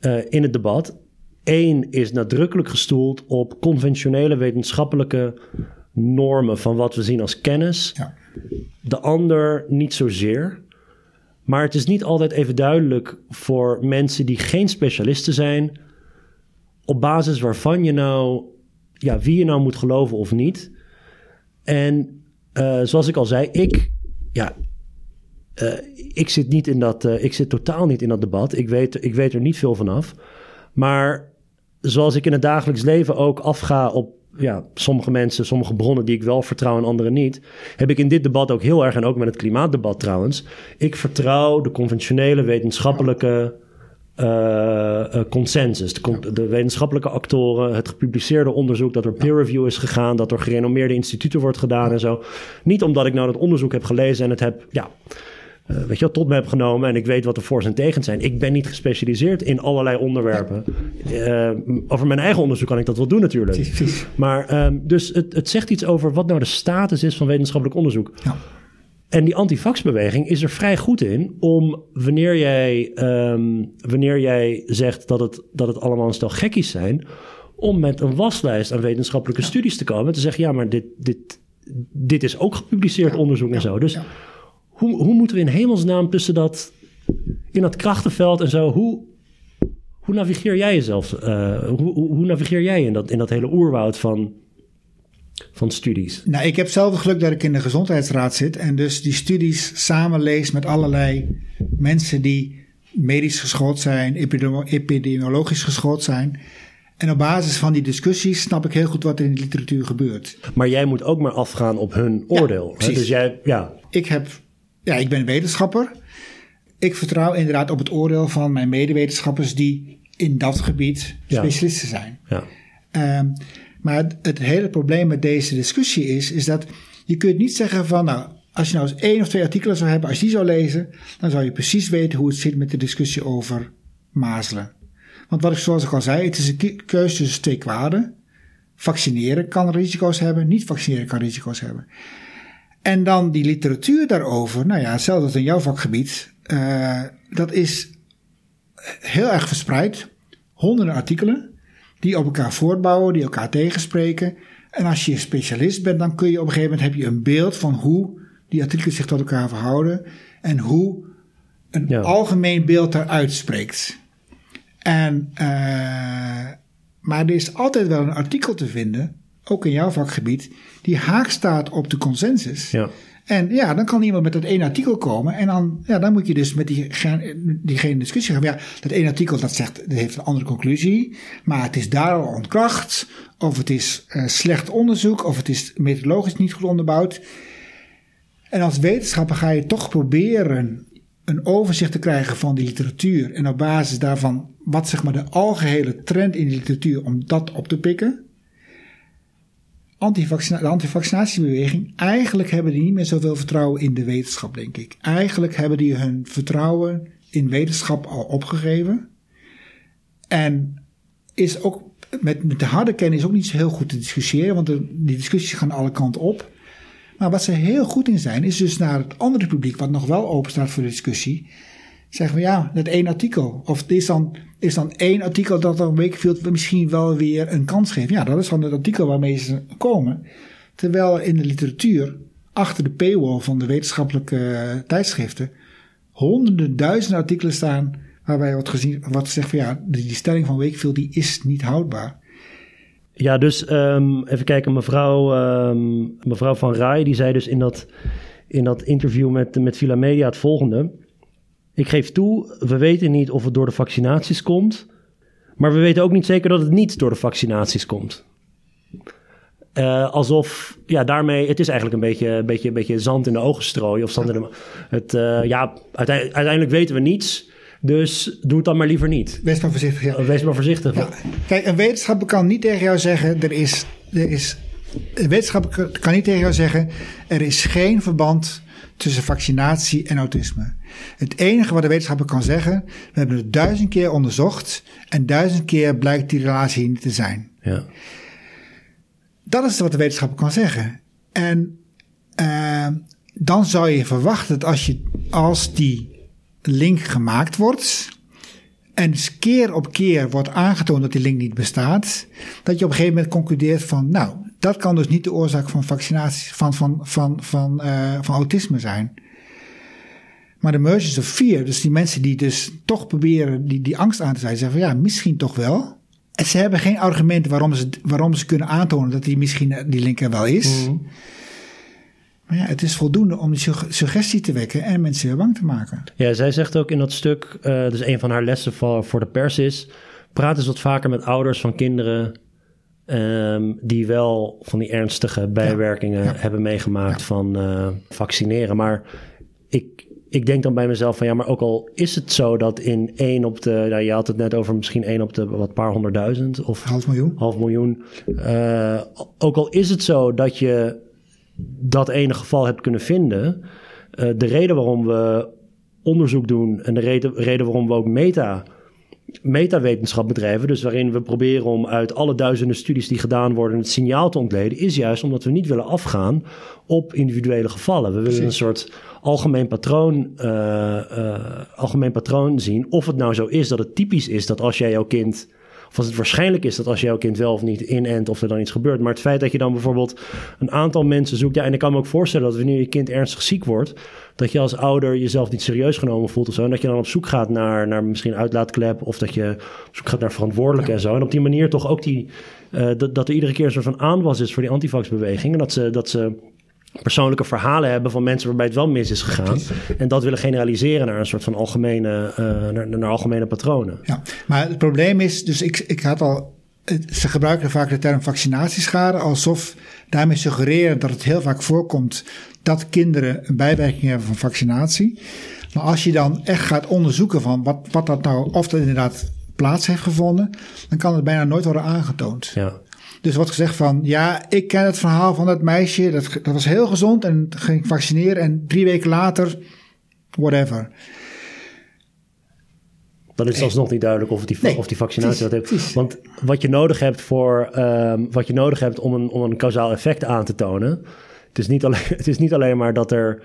uh, in het debat. Eén is nadrukkelijk gestoeld op conventionele wetenschappelijke normen van wat we zien als kennis. Ja. De ander niet zozeer. Maar het is niet altijd even duidelijk voor mensen die geen specialisten zijn, op basis waarvan je nou, ja, wie je nou moet geloven of niet. En uh, zoals ik al zei, ik, ja, uh, ik zit niet in dat, uh, ik zit totaal niet in dat debat. Ik weet, ik weet er niet veel vanaf. Maar zoals ik in het dagelijks leven ook afga op ja, sommige mensen, sommige bronnen die ik wel vertrouw en andere niet, heb ik in dit debat ook heel erg, en ook met het klimaatdebat trouwens, ik vertrouw de conventionele wetenschappelijke uh, consensus. De, de, wetenschappelijke actoren, het gepubliceerde onderzoek, dat er peer review is gegaan, dat er gerenommeerde instituten wordt gedaan en zo. Niet omdat ik nou dat onderzoek heb gelezen en het heb, ja, uh, weet je, tot me heb genomen en ik weet wat de voor's en tegens zijn. Ik ben niet gespecialiseerd in allerlei onderwerpen. Uh, over mijn eigen onderzoek kan ik dat wel doen natuurlijk. [laughs] Maar um, dus het, het zegt iets over wat nou de status is van wetenschappelijk onderzoek. Ja. En die antifaxbeweging is er vrij goed in om wanneer jij, um, wanneer jij zegt dat het, dat het allemaal een stel gekkies zijn, om met een waslijst aan wetenschappelijke studies te komen en te zeggen: ja, maar dit, dit, dit is ook gepubliceerd onderzoek en zo. Dus hoe, hoe moeten we in hemelsnaam tussen dat, in dat krachtenveld en zo, hoe, hoe navigeer jij jezelf? Uh, hoe, hoe navigeer jij in dat, in dat hele oerwoud van van studies? Nou, ik heb zelf het geluk dat ik in de gezondheidsraad zit en dus die studies samenlees met allerlei mensen die medisch geschoold zijn, epidemiologisch geschoold zijn. En op basis van die discussies snap ik heel goed wat er in de literatuur gebeurt. Maar jij moet ook maar afgaan op hun oordeel. Dus jij, ja. Ik heb, ja, ik ben wetenschapper. Ik vertrouw inderdaad op het oordeel van mijn medewetenschappers die in dat gebied specialisten zijn. Ja. Um, maar het hele probleem met deze discussie is, is dat je kunt niet zeggen van, nou, als je nou eens één of twee artikelen zou hebben, als je die zou lezen, dan zou je precies weten hoe het zit met de discussie over mazelen. Want wat ik zoals ik al zei, het is een keuze tussen twee kwaden. Vaccineren kan risico's hebben, niet vaccineren kan risico's hebben. En dan die literatuur daarover, nou ja, hetzelfde als in jouw vakgebied, uh, dat is heel erg verspreid. Honderden artikelen die op elkaar voortbouwen, die elkaar tegenspreken. En als je specialist bent, dan kun je op een gegeven moment heb je een beeld van hoe die artikelen zich tot elkaar verhouden en hoe een algemeen beeld daaruit spreekt. En, uh, maar er is altijd wel een artikel te vinden, ook in jouw vakgebied, die haak staat op de consensus. Ja. En ja, dan kan iemand met dat één artikel komen. En dan, ja, dan moet je dus met die, diegene discussie gaan. Ja, dat één artikel dat zegt, dat heeft een andere conclusie. Maar het is daar al ontkracht. Of het is uh, slecht onderzoek. Of het is methodologisch niet goed onderbouwd. En als wetenschapper ga je toch proberen een overzicht te krijgen van die literatuur. En op basis daarvan, wat zeg maar de algehele trend in de literatuur, om dat op te pikken. Antivaccina de antivaccinatiebeweging, eigenlijk hebben die niet meer zoveel vertrouwen in de wetenschap, denk ik. Eigenlijk hebben die hun vertrouwen in wetenschap al opgegeven. En is ook met, met de harde kennis ook niet zo heel goed te discussiëren, want die discussies gaan alle kanten op. Maar wat ze heel goed in zijn, is dus naar het andere publiek, wat nog wel open staat voor discussie, zeggen we ja, dat één artikel. Of is dan, is dan één artikel dat dan Wakefield misschien wel weer een kans geeft. Ja, dat is dan het artikel waarmee ze komen. Terwijl in de literatuur, achter de paywall van de wetenschappelijke tijdschriften, honderden, duizenden artikelen staan waarbij wordt gezien, wat zegt van ja, die stelling van Wakefield die is niet houdbaar. Ja, dus um, even kijken, mevrouw, um, mevrouw Van Rij, die zei dus in dat, in dat interview met, met Villa Media het volgende. Ik geef toe, we weten niet of het door de vaccinaties komt, maar we weten ook niet zeker dat het niet door de vaccinaties komt. Uh, alsof, ja, daarmee, het is eigenlijk een beetje, een beetje, een beetje zand in de ogen strooien. Of zand in de, het, uh, ja, uiteindelijk weten we niets. Dus doe het dan maar liever niet. Wees maar voorzichtig. Ja. Wees maar voorzichtig. Ja. Kijk, een wetenschapper kan niet tegen jou zeggen: er is. Er is een wetenschapper kan niet tegen jou zeggen: er is geen verband tussen vaccinatie en autisme. Het enige wat de wetenschapper kan zeggen: we hebben het duizend keer onderzocht en duizend keer blijkt die relatie niet te zijn. Ja. Dat is wat de wetenschapper kan zeggen. En uh, dan zou je verwachten dat als, je, als die link gemaakt wordt. En keer op keer wordt aangetoond dat die link niet bestaat. Dat je op een gegeven moment concludeert van, nou, dat kan dus niet de oorzaak van vaccinatie, van, van, van, van, uh, van autisme zijn. Maar de mergers of fear, dus die mensen die dus toch proberen die, die angst aan te zijn, zeggen van ja, misschien toch wel. En ze hebben geen argumenten waarom ze, waarom ze kunnen aantonen dat die misschien die link er wel is. Mm. Maar ja, het is voldoende om die suggestie te wekken en mensen weer bang te maken. Ja, zij zegt ook in dat stuk, uh, dus een van haar lessen voor, voor de pers is... praat eens wat vaker met ouders van kinderen... Um, die wel van die ernstige bijwerkingen hebben meegemaakt van uh, vaccineren. Maar ik, ik denk dan bij mezelf van ja, maar ook al is het zo dat in één op de, nou, je had het net over misschien één op de wat paar honderdduizend of half miljoen. Half miljoen. Uh, ook al is het zo dat je dat ene geval hebt kunnen vinden. Uh, de reden waarom we onderzoek doen en de reden, reden waarom we ook meta, metawetenschap bedrijven, dus waarin we proberen om uit alle duizenden studies die gedaan worden het signaal te ontleden, is juist omdat we niet willen afgaan op individuele gevallen. We willen een soort algemeen patroon, uh, uh, algemeen patroon zien. Of het nou zo is dat het typisch is dat als jij jouw kind of het waarschijnlijk is dat als jouw kind wel of niet inent, of er dan iets gebeurt. Maar het feit dat je dan bijvoorbeeld een aantal mensen zoekt. Ja, en ik kan me ook voorstellen dat wanneer je kind ernstig ziek wordt, dat je als ouder jezelf niet serieus genomen voelt of zo. En dat je dan op zoek gaat naar, naar misschien uitlaatklep, of dat je op zoek gaat naar verantwoordelijk en zo. En op die manier toch ook die, uh, dat, dat er iedere keer een soort van aanwas is voor die antivaxbeweging. En dat ze, dat ze persoonlijke verhalen hebben van mensen waarbij het wel mis is gegaan. En dat willen generaliseren naar een soort van algemene, uh, naar, naar, algemene patronen. Ja, maar het probleem is, dus ik, ik had al, ze gebruiken vaak de term vaccinatieschade alsof daarmee suggereren dat het heel vaak voorkomt dat kinderen een bijwerking hebben van vaccinatie. Maar als je dan echt gaat onderzoeken van wat, wat dat nou, of dat inderdaad plaats heeft gevonden, dan kan het bijna nooit worden aangetoond. Ja. Dus wordt gezegd van, ja, ik ken het verhaal van dat meisje, dat, dat was heel gezond en ging vaccineren en drie weken later, whatever. Dan is het alsnog niet duidelijk of die, nee, of die vaccinatie dat heeft. Want wat je nodig hebt voor, um, wat je nodig hebt om een, om een kausaal effect aan te tonen, het is niet alleen, [laughs] het is niet alleen maar dat er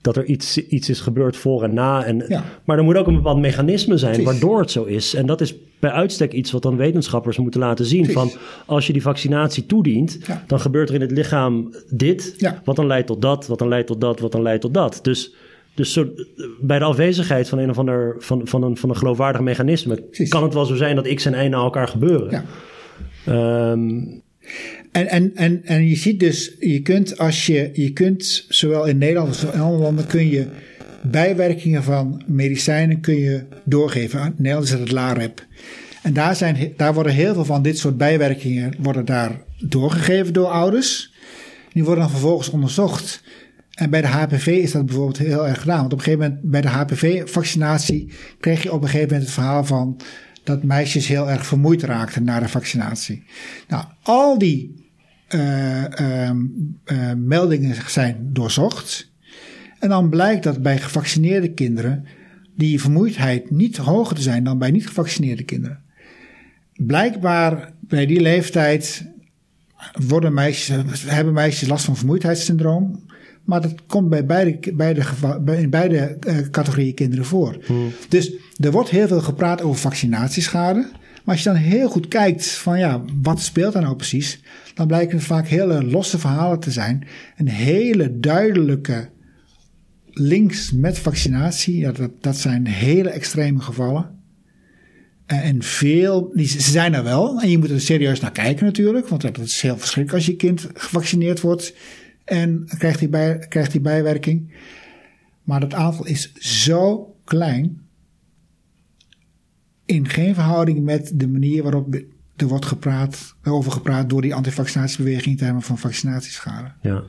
dat er iets, iets is gebeurd voor en na. En, ja. Maar er moet ook een bepaald mechanisme zijn waardoor het zo is. En dat is bij uitstek iets wat dan wetenschappers moeten laten zien. Van als je die vaccinatie toedient, dan gebeurt er in het lichaam dit. Wat dan leidt tot dat, wat dan leidt tot dat, wat dan leidt tot dat. Dus, dus zo, bij de afwezigheid van een of ander van, van, een, van een geloofwaardig mechanisme, kan het wel zo zijn dat X en Y naar elkaar gebeuren. Ja. Um, en, en, en, en je ziet dus, je kunt als je, je kunt zowel in Nederland als in andere landen kun je bijwerkingen van medicijnen kun je doorgeven. In Nederland is dat het LAREP. En daar, zijn, daar worden heel veel van dit soort bijwerkingen worden daar doorgegeven door ouders. Die worden dan vervolgens onderzocht. En bij de HPV is dat bijvoorbeeld heel erg gedaan. Want op een gegeven moment bij de HPV-vaccinatie kreeg je op een gegeven moment het verhaal van dat meisjes heel erg vermoeid raakten na de vaccinatie. Nou, al die meldingen zijn doorzocht. En dan blijkt dat bij gevaccineerde kinderen die vermoeidheid niet hoger te zijn dan bij niet gevaccineerde kinderen. Blijkbaar bij die leeftijd worden meisjes, hebben meisjes last van vermoeidheidssyndroom. Maar dat komt bij beide, beide, in beide uh, categorieën kinderen voor. Hmm. Dus er wordt heel veel gepraat over vaccinatieschade. Maar als je dan heel goed kijkt van ja, wat speelt er nou precies? Dan blijken het vaak hele losse verhalen te zijn. Een hele duidelijke links met vaccinatie. Ja, dat, dat zijn hele extreme gevallen. En veel, die, ze zijn er wel. En je moet er serieus naar kijken natuurlijk. Want dat is heel verschrikkelijk als je kind gevaccineerd wordt. En krijgt die, bij, krijgt die bijwerking. Maar dat aantal is zo klein. In geen verhouding met de manier waarop er wordt gepraat, over gepraat door die antivaccinatiebeweging in termen van vaccinatieschade. Ja.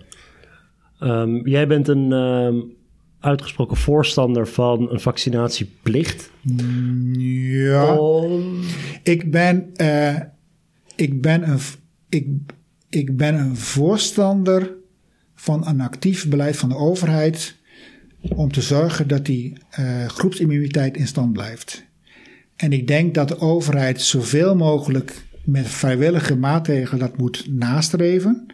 Um, jij bent een um, uitgesproken voorstander van een vaccinatieplicht. Ja. Ik ben, uh, ik ben een, ik, ik ben een voorstander van een actief beleid van de overheid om te zorgen dat die uh, groepsimmuniteit in stand blijft. En ik denk dat de overheid zoveel mogelijk met vrijwillige maatregelen dat moet nastreven.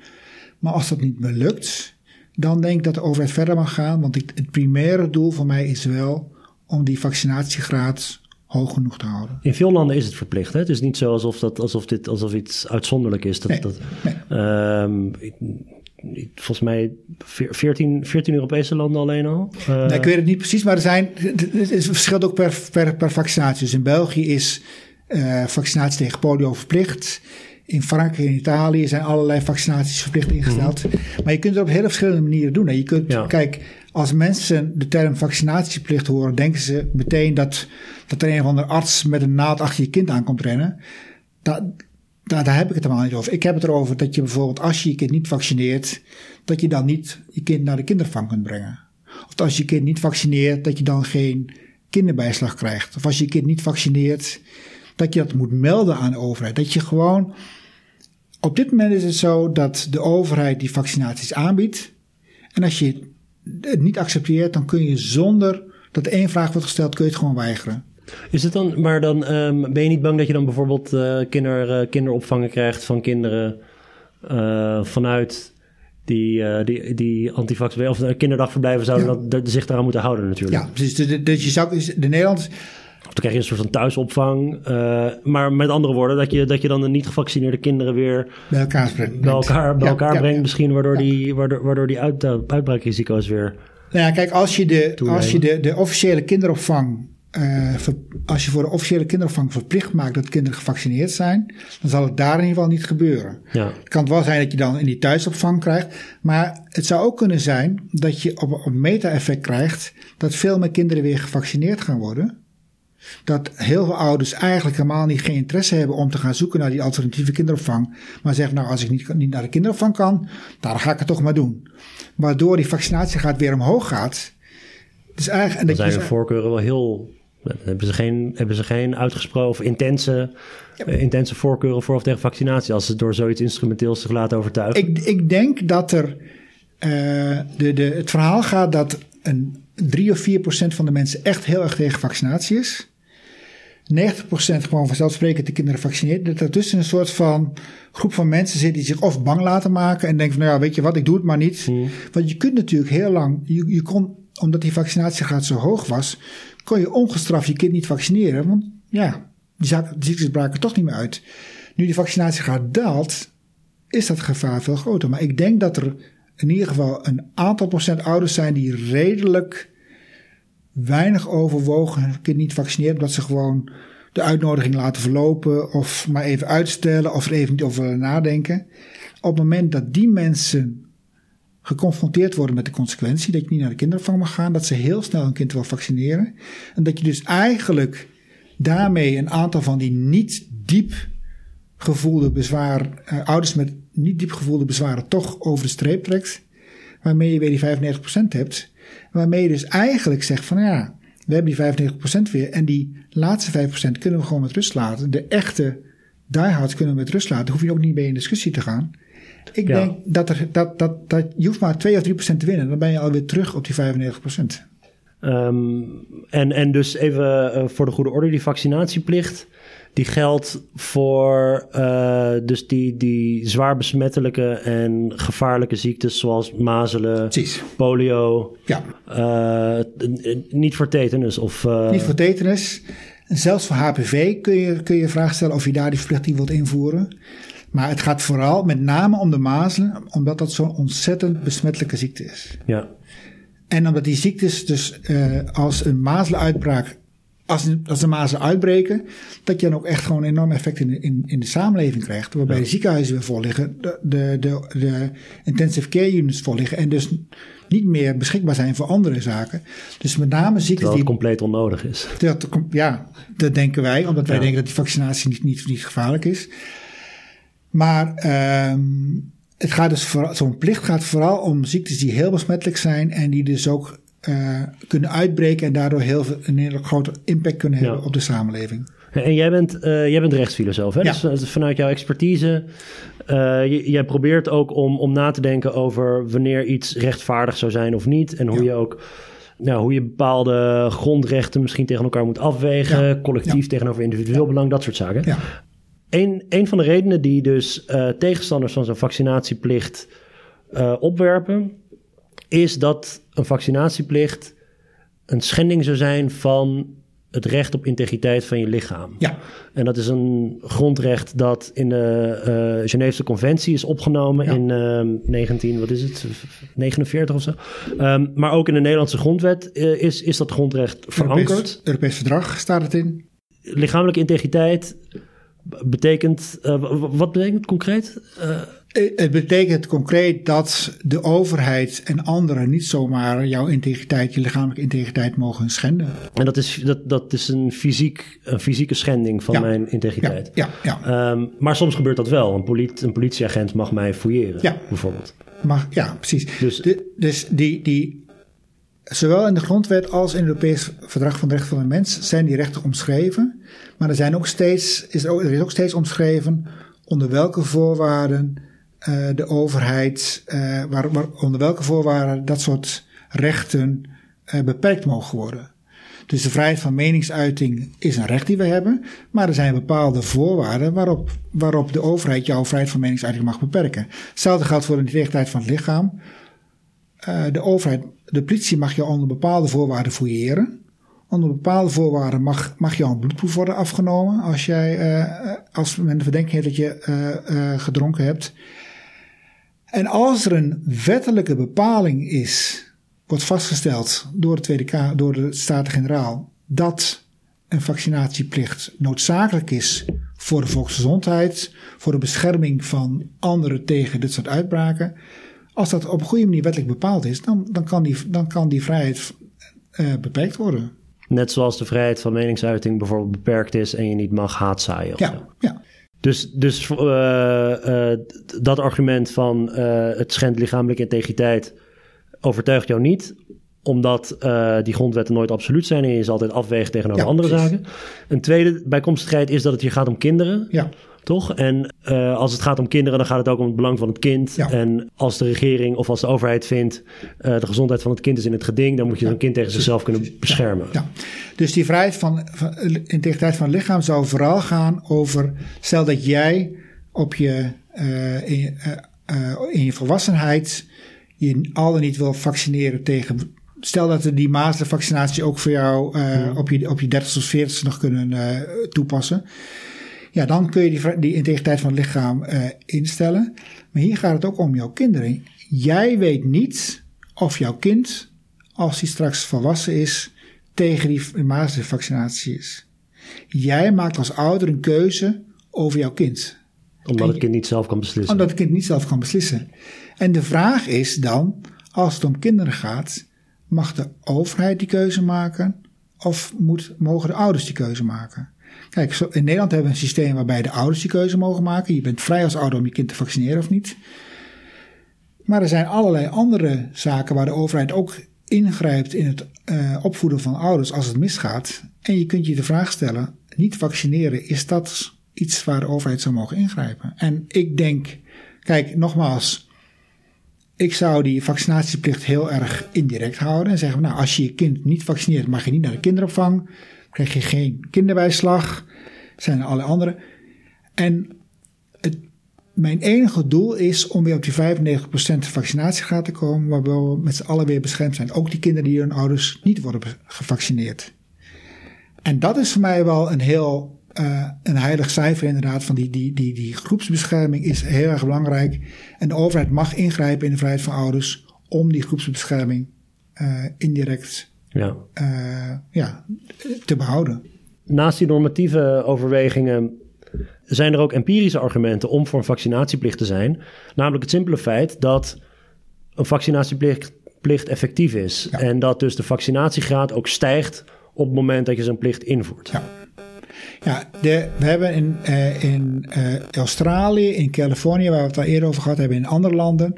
Maar als dat niet meer lukt, dan denk ik dat de overheid verder mag gaan. Want het primaire doel voor mij is wel om die vaccinatiegraad hoog genoeg te houden. In veel landen is het verplicht. Hè? Het is niet zo alsof, dat, alsof, dit, alsof iets uitzonderlijk is. Dat, nee, dat, nee. Um, volgens mij 14, 14 Europese landen alleen al. Uh, nee, ik weet het niet precies, maar er zijn, het verschilt ook per, per, per vaccinatie. Dus in België is uh, vaccinatie tegen polio verplicht. In Frankrijk en Italië zijn allerlei vaccinaties verplicht ingesteld. Mm -hmm. Maar je kunt het op hele verschillende manieren doen. En je kunt, ja. kijk, als mensen de term vaccinatieplicht horen, denken ze meteen dat, dat er een of andere arts met een naald achter je kind aankomt rennen. Dat, daar, daar heb ik het helemaal niet over. Ik heb het erover dat je bijvoorbeeld als je je kind niet vaccineert, dat je dan niet je kind naar de kindervang kunt brengen. Of als je je kind niet vaccineert, dat je dan geen kinderbijslag krijgt. Of als je je kind niet vaccineert, dat je dat moet melden aan de overheid. Dat je gewoon. Op dit moment is het zo dat de overheid die vaccinaties aanbiedt. En als je het niet accepteert, dan kun je zonder dat één vraag wordt gesteld, kun je het gewoon weigeren. Is het dan, maar dan um, ben je niet bang dat je dan bijvoorbeeld uh, kinder, uh, kinderopvangen krijgt van kinderen uh, vanuit die, die, die antivax of kinderdagverblijven zouden ja. dat, zich daaraan moeten houden natuurlijk. Ja, dus de, de, je zou, de Nederland of dan krijg je een soort van thuisopvang. Uh, maar met andere woorden, dat je, dat je dan de niet gevaccineerde kinderen weer bij elkaar, brengt. Bij elkaar, bij ja, elkaar ja, brengt. Misschien waardoor die, waardoor, waardoor die uit, uitbraakrisico's weer. Nou ja, kijk, als je de, als je de, de officiële kinderopvang uh, als je voor de officiële kinderopvang verplicht maakt dat kinderen gevaccineerd zijn, dan zal het daar in ieder geval niet gebeuren. Ja. Het kan wel zijn dat je dan in die thuisopvang krijgt, maar het zou ook kunnen zijn dat je op een meta-effect krijgt dat veel meer kinderen weer gevaccineerd gaan worden. Dat heel veel ouders eigenlijk helemaal niet geen interesse hebben om te gaan zoeken naar die alternatieve kinderopvang. Maar zeggen, nou, als ik niet, niet naar de kinderopvang kan, dan ga ik het toch maar doen. Waardoor die vaccinatiegraad weer omhoog gaat. Dus eigenlijk, en dat zijn de voorkeuren wel heel hebben ze geen, hebben ze geen uitgesproken of intense, ja. uh, intense voorkeuren voor of tegen vaccinatie als ze door zoiets instrumenteels zich laten overtuigen? Ik, ik denk dat er uh, de, de, het verhaal gaat dat een 3 of 4 procent van de mensen echt heel erg tegen vaccinatie is. 90 procent gewoon vanzelfsprekend de kinderen vaccineert. Dat er tussen een soort van groep van mensen zit die zich of bang laten maken en denken van nou ja, weet je wat, ik doe het maar niet. Hmm. Want je kunt natuurlijk heel lang, je, je kon, omdat die vaccinatiegraad zo hoog was, kon je ongestraft je kind niet vaccineren. Want ja, die ziektes braken toch niet meer uit. Nu die vaccinatiegraad daalt, is dat gevaar veel groter. Maar ik denk dat er in ieder geval een aantal procent ouders zijn die redelijk weinig overwogen hun kind niet vaccineren, omdat ze gewoon de uitnodiging laten verlopen of maar even uitstellen of er even niet over nadenken. Op het moment dat die mensen geconfronteerd worden met de consequentie dat je niet naar de kinderopvang mag gaan, dat ze heel snel een kind wil vaccineren. En dat je dus eigenlijk daarmee een aantal van die niet diep gevoelde bezwaar, uh, ouders met niet diep gevoelde bezwaren toch over de streep trekt. waarmee je weer die 95% hebt. Waarmee je dus eigenlijk zegt van ja, we hebben die 95% weer en die laatste 5% kunnen we gewoon met rust laten. De echte diehards kunnen we met rust laten. Hoef je ook niet mee in discussie te gaan. Ik Ja. denk dat, er, dat, dat, dat je hoeft maar 2 of 3% te winnen. Dan ben je alweer terug op die 95%. Ehm, en, en dus even eh, voor de goede orde, die vaccinatieplicht, die geldt voor eh, dus die, die zwaar besmettelijke en gevaarlijke ziektes zoals mazelen, Precies. polio, Ja, eh, niet voor tetanus of... niet voor tetanus. En zelfs voor HPV kun je, kun je vraag stellen of je daar die verplichting wilt invoeren. Maar het gaat vooral met name om de mazelen, omdat dat zo'n ontzettend besmettelijke ziekte is. Ja, En omdat die ziektes dus eh, als een mazelenuitbraak, als, als de mazelen uitbreken, dat je dan ook echt gewoon een enorm effect in de, in, in de samenleving krijgt. Waarbij de ziekenhuizen weer vol liggen, de, de, de, de intensive care units vol liggen en dus niet meer beschikbaar zijn voor andere zaken. Dus met name ziektes terwijl die compleet onnodig is. dat, ja, dat denken wij, omdat wij Ja. denken dat die vaccinatie niet, niet, niet gevaarlijk is. Maar ehm, het gaat dus zo'n plicht gaat vooral om ziektes die heel besmettelijk zijn en die dus ook eh, kunnen uitbreken en daardoor heel veel, een hele grote impact kunnen hebben Ja. op de samenleving. En jij bent, eh, jij bent rechtsfilosoof, hè? Ja. Dus, eh, vanuit jouw expertise, je- jij probeert ook om, om na te denken over wanneer iets rechtvaardig zou zijn of niet. En hoe Ja. je ook, nou, hoe je bepaalde grondrechten misschien tegen elkaar moet afwegen, Ja. collectief tegenover individueel belang, dat soort zaken. Een, een van de redenen die dus eh, tegenstanders van zo'n vaccinatieplicht eh, opwerpen, is dat een vaccinatieplicht een schending zou zijn van het recht op integriteit van je lichaam. ja, En dat is een grondrecht dat in de eh Geneefse Conventie is opgenomen Ja. in ehm 19, wat is het, 49 of zo. Ehm, maar ook in de Nederlandse grondwet is, is dat grondrecht verankerd. Europees, Europees verdrag staat het in. Lichamelijke integriteit betekent, eh, wat betekent het concreet? Eh, Eh, Het betekent concreet dat de overheid en anderen niet zomaar jouw integriteit, je lichamelijke integriteit mogen schenden. en dat is, dat, dat is een, fysiek, een fysieke schending van Ja. mijn integriteit. ja, ja. Ehm, maar soms gebeurt dat wel. Een, een politieagent mag mij fouilleren, Ja. bijvoorbeeld. Maar, ja, precies. Dus- De- dus die, die, zowel in de grondwet als in het Europees Verdrag van de Rechten van de Mens zijn die rechten omschreven. Maar er, zijn ook steeds, is ook, er is ook steeds omschreven onder welke voorwaarden eh, de overheid, eh, waar, waar, onder welke voorwaarden dat soort rechten eh, beperkt mogen worden. Dus de vrijheid van meningsuiting is een recht die we hebben, maar er zijn bepaalde voorwaarden waarop, waarop de overheid jouw vrijheid van meningsuiting mag beperken. Hetzelfde geldt voor de integriteit van het lichaam. De overheid, de politie mag je onder bepaalde voorwaarden fouilleren. Onder bepaalde voorwaarden mag, mag jouw bloedproef worden afgenomen als, jij, eh, als men de verdenking heeft dat je eh, eh, gedronken hebt. En als er een wettelijke bepaling is, wordt vastgesteld door de Tweede Kamer, door de Staten-Generaal, dat een vaccinatieplicht noodzakelijk is voor de volksgezondheid, voor de bescherming van anderen tegen dit soort uitbraken. Als dat op een goede manier wettelijk bepaald is, dan, dan, kan, die, dan kan die vrijheid eh, beperkt worden. Net zoals de vrijheid van meningsuiting bijvoorbeeld beperkt is en je niet mag haat zaaien. Of zo. Ja, ja, Dus, dus eh, eh, dat argument van het schendt lichamelijke integriteit overtuigt jou niet omdat die grondwetten nooit absoluut zijn en je ze altijd afweegt tegenover Ja, andere precies. zaken. Een tweede bijkomstigheid is dat het hier gaat om kinderen. ja, Toch? En eh, als het gaat om kinderen, dan gaat het ook om het belang van het kind. Ja. En als de regering of als de overheid vindt... eh, de gezondheid van het kind is in het geding... dan moet je zo'n kind tegen zichzelf kunnen beschermen. ja. Dus die vrijheid van, van integriteit van het lichaam zou vooral gaan over, stel dat jij op je, eh, in, je, in je volwassenheid je al dan niet wil vaccineren tegen. Stel dat we die mazelenvaccinatie ook voor jou eh, op je, op je 30 of 40 nog kunnen eh, toepassen. Ja, dan kun je die, die integriteit van het lichaam eh, instellen. Maar hier gaat het ook om jouw kinderen. Jij weet niet of jouw kind, als hij straks volwassen is, tegen die mazelenvaccinatie is. Jij maakt als ouder een keuze over jouw kind. Omdat het kind niet zelf kan beslissen. Omdat het kind niet zelf kan beslissen. En de vraag is dan, als het om kinderen gaat, mag de overheid die keuze maken of moet, mogen de ouders die keuze maken? Kijk, in Nederland hebben we een systeem waarbij de ouders die keuze mogen maken. Je bent vrij als ouder om je kind te vaccineren of niet. Maar er zijn allerlei andere zaken waar de overheid ook ingrijpt in het uh, opvoeden van ouders als het misgaat. En je kunt je de vraag stellen: niet vaccineren, is dat iets waar de overheid zou mogen ingrijpen? En ik denk, kijk, nogmaals, ik zou die vaccinatieplicht heel erg indirect houden en zeggen: Nou, als je je kind niet vaccineert, mag je niet naar de kinderopvang, krijg je geen kinderbijslag, zijn er alle andere. En het, mijn enige doel is om weer op die 95% vaccinatiegraad te komen, waarbij we met z'n allen weer beschermd zijn. Ook die kinderen die hun ouders niet worden gevaccineerd. En dat is voor mij wel een heel uh, een heilig cijfer inderdaad van die, die, die, die groepsbescherming is heel erg belangrijk. En de overheid mag ingrijpen in de vrijheid van ouders om die groepsbescherming uh, indirect ja. Uh, ja, te behouden. Naast die normatieve overwegingen zijn er ook empirische argumenten om voor een vaccinatieplicht te zijn. Namelijk het simpele feit dat een vaccinatieplicht plicht effectief is. Ja. En dat dus de vaccinatiegraad ook stijgt op het moment dat je zo'n plicht invoert. Ja. Ja, de, we hebben in, uh, in uh, Australië, in Californië, waar we het al eerder over gehad hebben, in andere landen,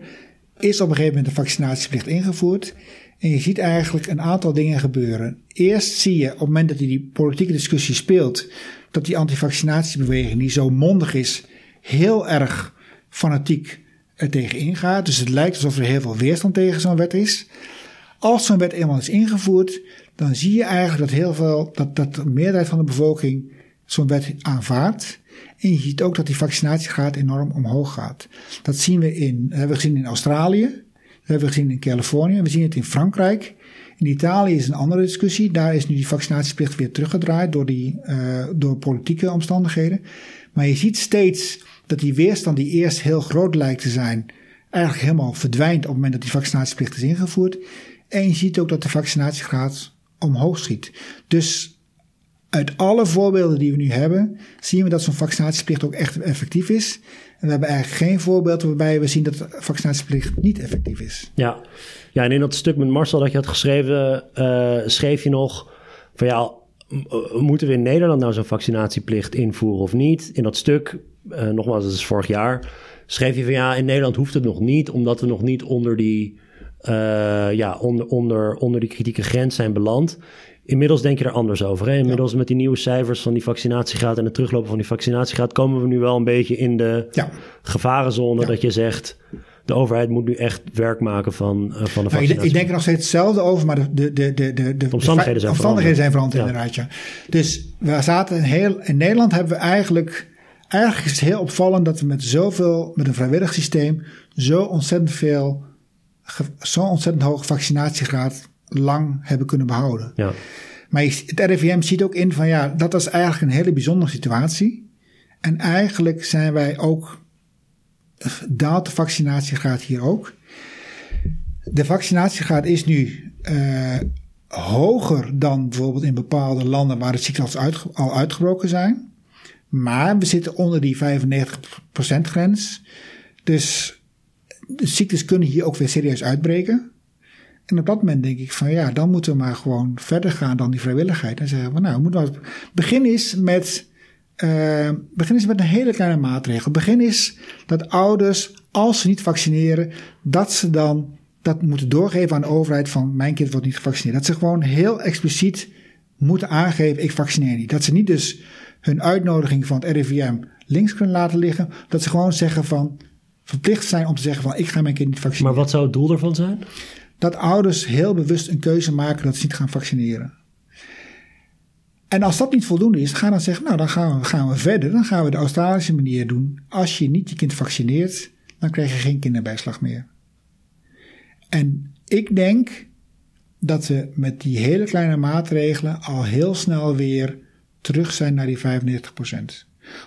is op een gegeven moment de vaccinatieplicht ingevoerd. En je ziet eigenlijk een aantal dingen gebeuren. Eerst zie je op het moment dat die politieke discussie speelt, dat die antivaccinatiebeweging, die zo mondig is, heel erg fanatiek er tegen ingaat. Dus het lijkt alsof er heel veel weerstand tegen zo'n wet is. Als zo'n wet eenmaal is ingevoerd, dan zie je eigenlijk dat heel veel, dat, dat de meerderheid van de bevolking zo'n wet aanvaardt. En je ziet ook dat die vaccinatiegraad enorm omhoog gaat. Dat zien we in, hebben we gezien in Australië, dat hebben we gezien in Californië, we zien het in Frankrijk. In Italië is een andere discussie. Daar is nu die vaccinatieplicht weer teruggedraaid door, die, uh, door politieke omstandigheden. Maar je ziet steeds dat die weerstand die eerst heel groot lijkt te zijn, eigenlijk helemaal verdwijnt op het moment dat die vaccinatieplicht is ingevoerd. En je ziet ook dat de vaccinatiegraad omhoog schiet. Dus uit alle voorbeelden die we nu hebben, zien we dat zo'n vaccinatieplicht ook echt effectief is. En we hebben eigenlijk geen voorbeeld waarbij we zien dat de vaccinatieplicht niet effectief is. Ja, ja en in dat stuk met Marcel dat je had geschreven, uh, schreef je nog van ja, moeten we in Nederland nou zo'n vaccinatieplicht invoeren of niet? In dat stuk, uh, nogmaals, dat is vorig jaar, schreef je van ja, in Nederland hoeft het nog niet, omdat we nog niet onder die uh, ja, onder, onder, onder die kritieke grens zijn beland. Inmiddels denk je er anders over. Hè? Inmiddels met die nieuwe cijfers van die vaccinatiegraad en het teruglopen van die vaccinatiegraad komen we nu wel een beetje in de ja. gevarenzone dat je zegt. De overheid moet nu echt werk maken van, uh, van de vaccinatie. Ik, denk er nog steeds hetzelfde over, maar de, de, de, de, de, de omstandigheden zijn omstandigheden zijn veranderd inderdaad. Ja. Dus we zaten heel, in Nederland hebben we eigenlijk... Eigenlijk is het heel opvallend dat we met zoveel, met een vrijwillig systeem, zo ontzettend veel zo'n ontzettend hoge vaccinatiegraad lang hebben kunnen behouden. Ja. Maar het RIVM ziet ook in van ja, dat was eigenlijk een hele bijzondere situatie. En eigenlijk zijn wij ook, daalt de vaccinatiegraad hier ook. De vaccinatiegraad is nu uh, hoger dan bijvoorbeeld in bepaalde landen waar de ziektes al uitgebroken zijn. Maar we zitten onder die 95% grens. Dus de ziektes kunnen hier ook weer serieus uitbreken. En op dat moment denk ik van ja, dan moeten we maar gewoon verder gaan dan die vrijwilligheid. En zeggen van nou, moet maar begin is met, uh, begin is met een hele kleine maatregel. Begin is dat ouders, als ze niet vaccineren, dat ze dan dat moeten doorgeven aan de overheid van mijn kind wordt niet gevaccineerd. Dat ze gewoon heel expliciet moeten aangeven ik vaccineer niet. Dat ze niet dus hun uitnodiging van het RIVM links kunnen laten liggen. Dat ze gewoon zeggen van verplicht zijn om te zeggen van ik ga mijn kind niet vaccineren. Maar wat zou het doel ervan zijn? Dat ouders heel bewust een keuze maken dat ze niet gaan vaccineren. En als dat niet voldoende is, ga dan zeggen, nou dan gaan we, gaan we verder. Dan gaan we de Australische manier doen. Als je niet je kind vaccineert, dan krijg je geen kinderbijslag meer. En ik denk dat we met die hele kleine maatregelen al heel snel weer terug zijn naar die 95%.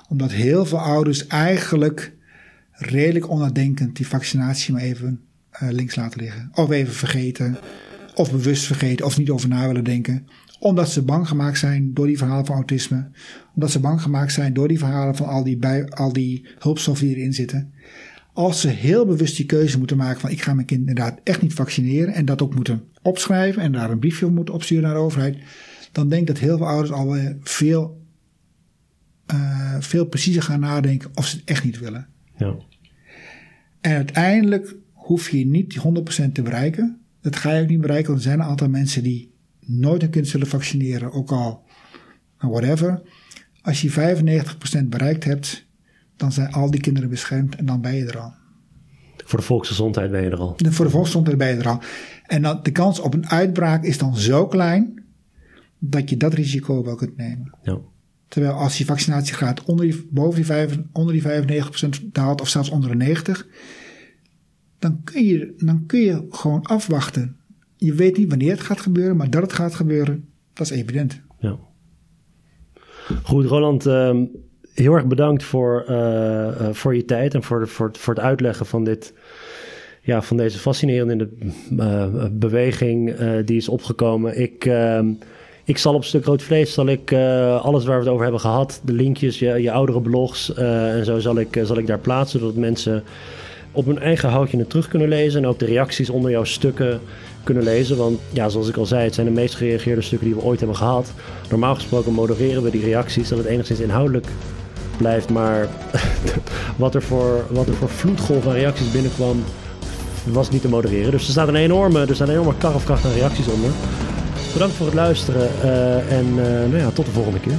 Omdat heel veel ouders eigenlijk redelijk onnadenkend die vaccinatie maar even links laten liggen. Of even vergeten, of bewust vergeten, of niet over na willen denken. Omdat ze bang gemaakt zijn door die verhalen van autisme. Omdat ze bang gemaakt zijn door die verhalen van al die, bij, al die hulpstoffen die erin zitten. Als ze heel bewust die keuze moeten maken van ik ga mijn kind inderdaad echt niet vaccineren. En dat ook moeten opschrijven en daar een briefje op moeten opsturen naar de overheid. Dan denk ik dat heel veel ouders al veel, uh, veel preciezer gaan nadenken of ze het echt niet willen. Ja. En uiteindelijk hoef je niet 100% te bereiken. Dat ga je ook niet bereiken, want er zijn een aantal mensen die nooit een kind zullen vaccineren, ook al whatever. Als je 95% bereikt hebt, dan zijn al die kinderen beschermd en dan ben je er al. Voor de volksgezondheid ben je er al. voor de volksgezondheid ben je er al. En dan, de kans op een uitbraak is dan zo klein dat je dat risico wel kunt nemen. Ja. Terwijl als je vaccinatiegraad onder die, boven die, 5, onder die 95% daalt, of zelfs onder de 90, dan kun, je, dan kun je gewoon afwachten. Je weet niet wanneer het gaat gebeuren, maar dat het gaat gebeuren, dat is evident. Ja. Goed, Roland, ehm, heel erg bedankt voor, uh, voor je tijd en voor, voor, voor het uitleggen van dit. Ja, van deze fascinerende uh, beweging die is opgekomen. Ik, ehm, ik zal op stuk rood vlees, zal ik alles waar we het over hebben gehad, de linkjes, je, je oudere blogs en zo zal ik, zal ik daar plaatsen, zodat mensen op hun eigen houtje het terug kunnen lezen. En ook de reacties onder jouw stukken kunnen lezen. Want ja, zoals ik al zei, het zijn de meest gereageerde stukken die we ooit hebben gehad. Normaal gesproken modereren we die reacties, dat het enigszins inhoudelijk blijft. Maar [laughs] wat er voor, wat er voor vloedgolf aan reacties binnenkwam, was niet te modereren. Dus er staat een enorme, er staat een enorme aan reacties onder. Bedankt voor het luisteren uh, en uh, nou ja, tot de volgende keer.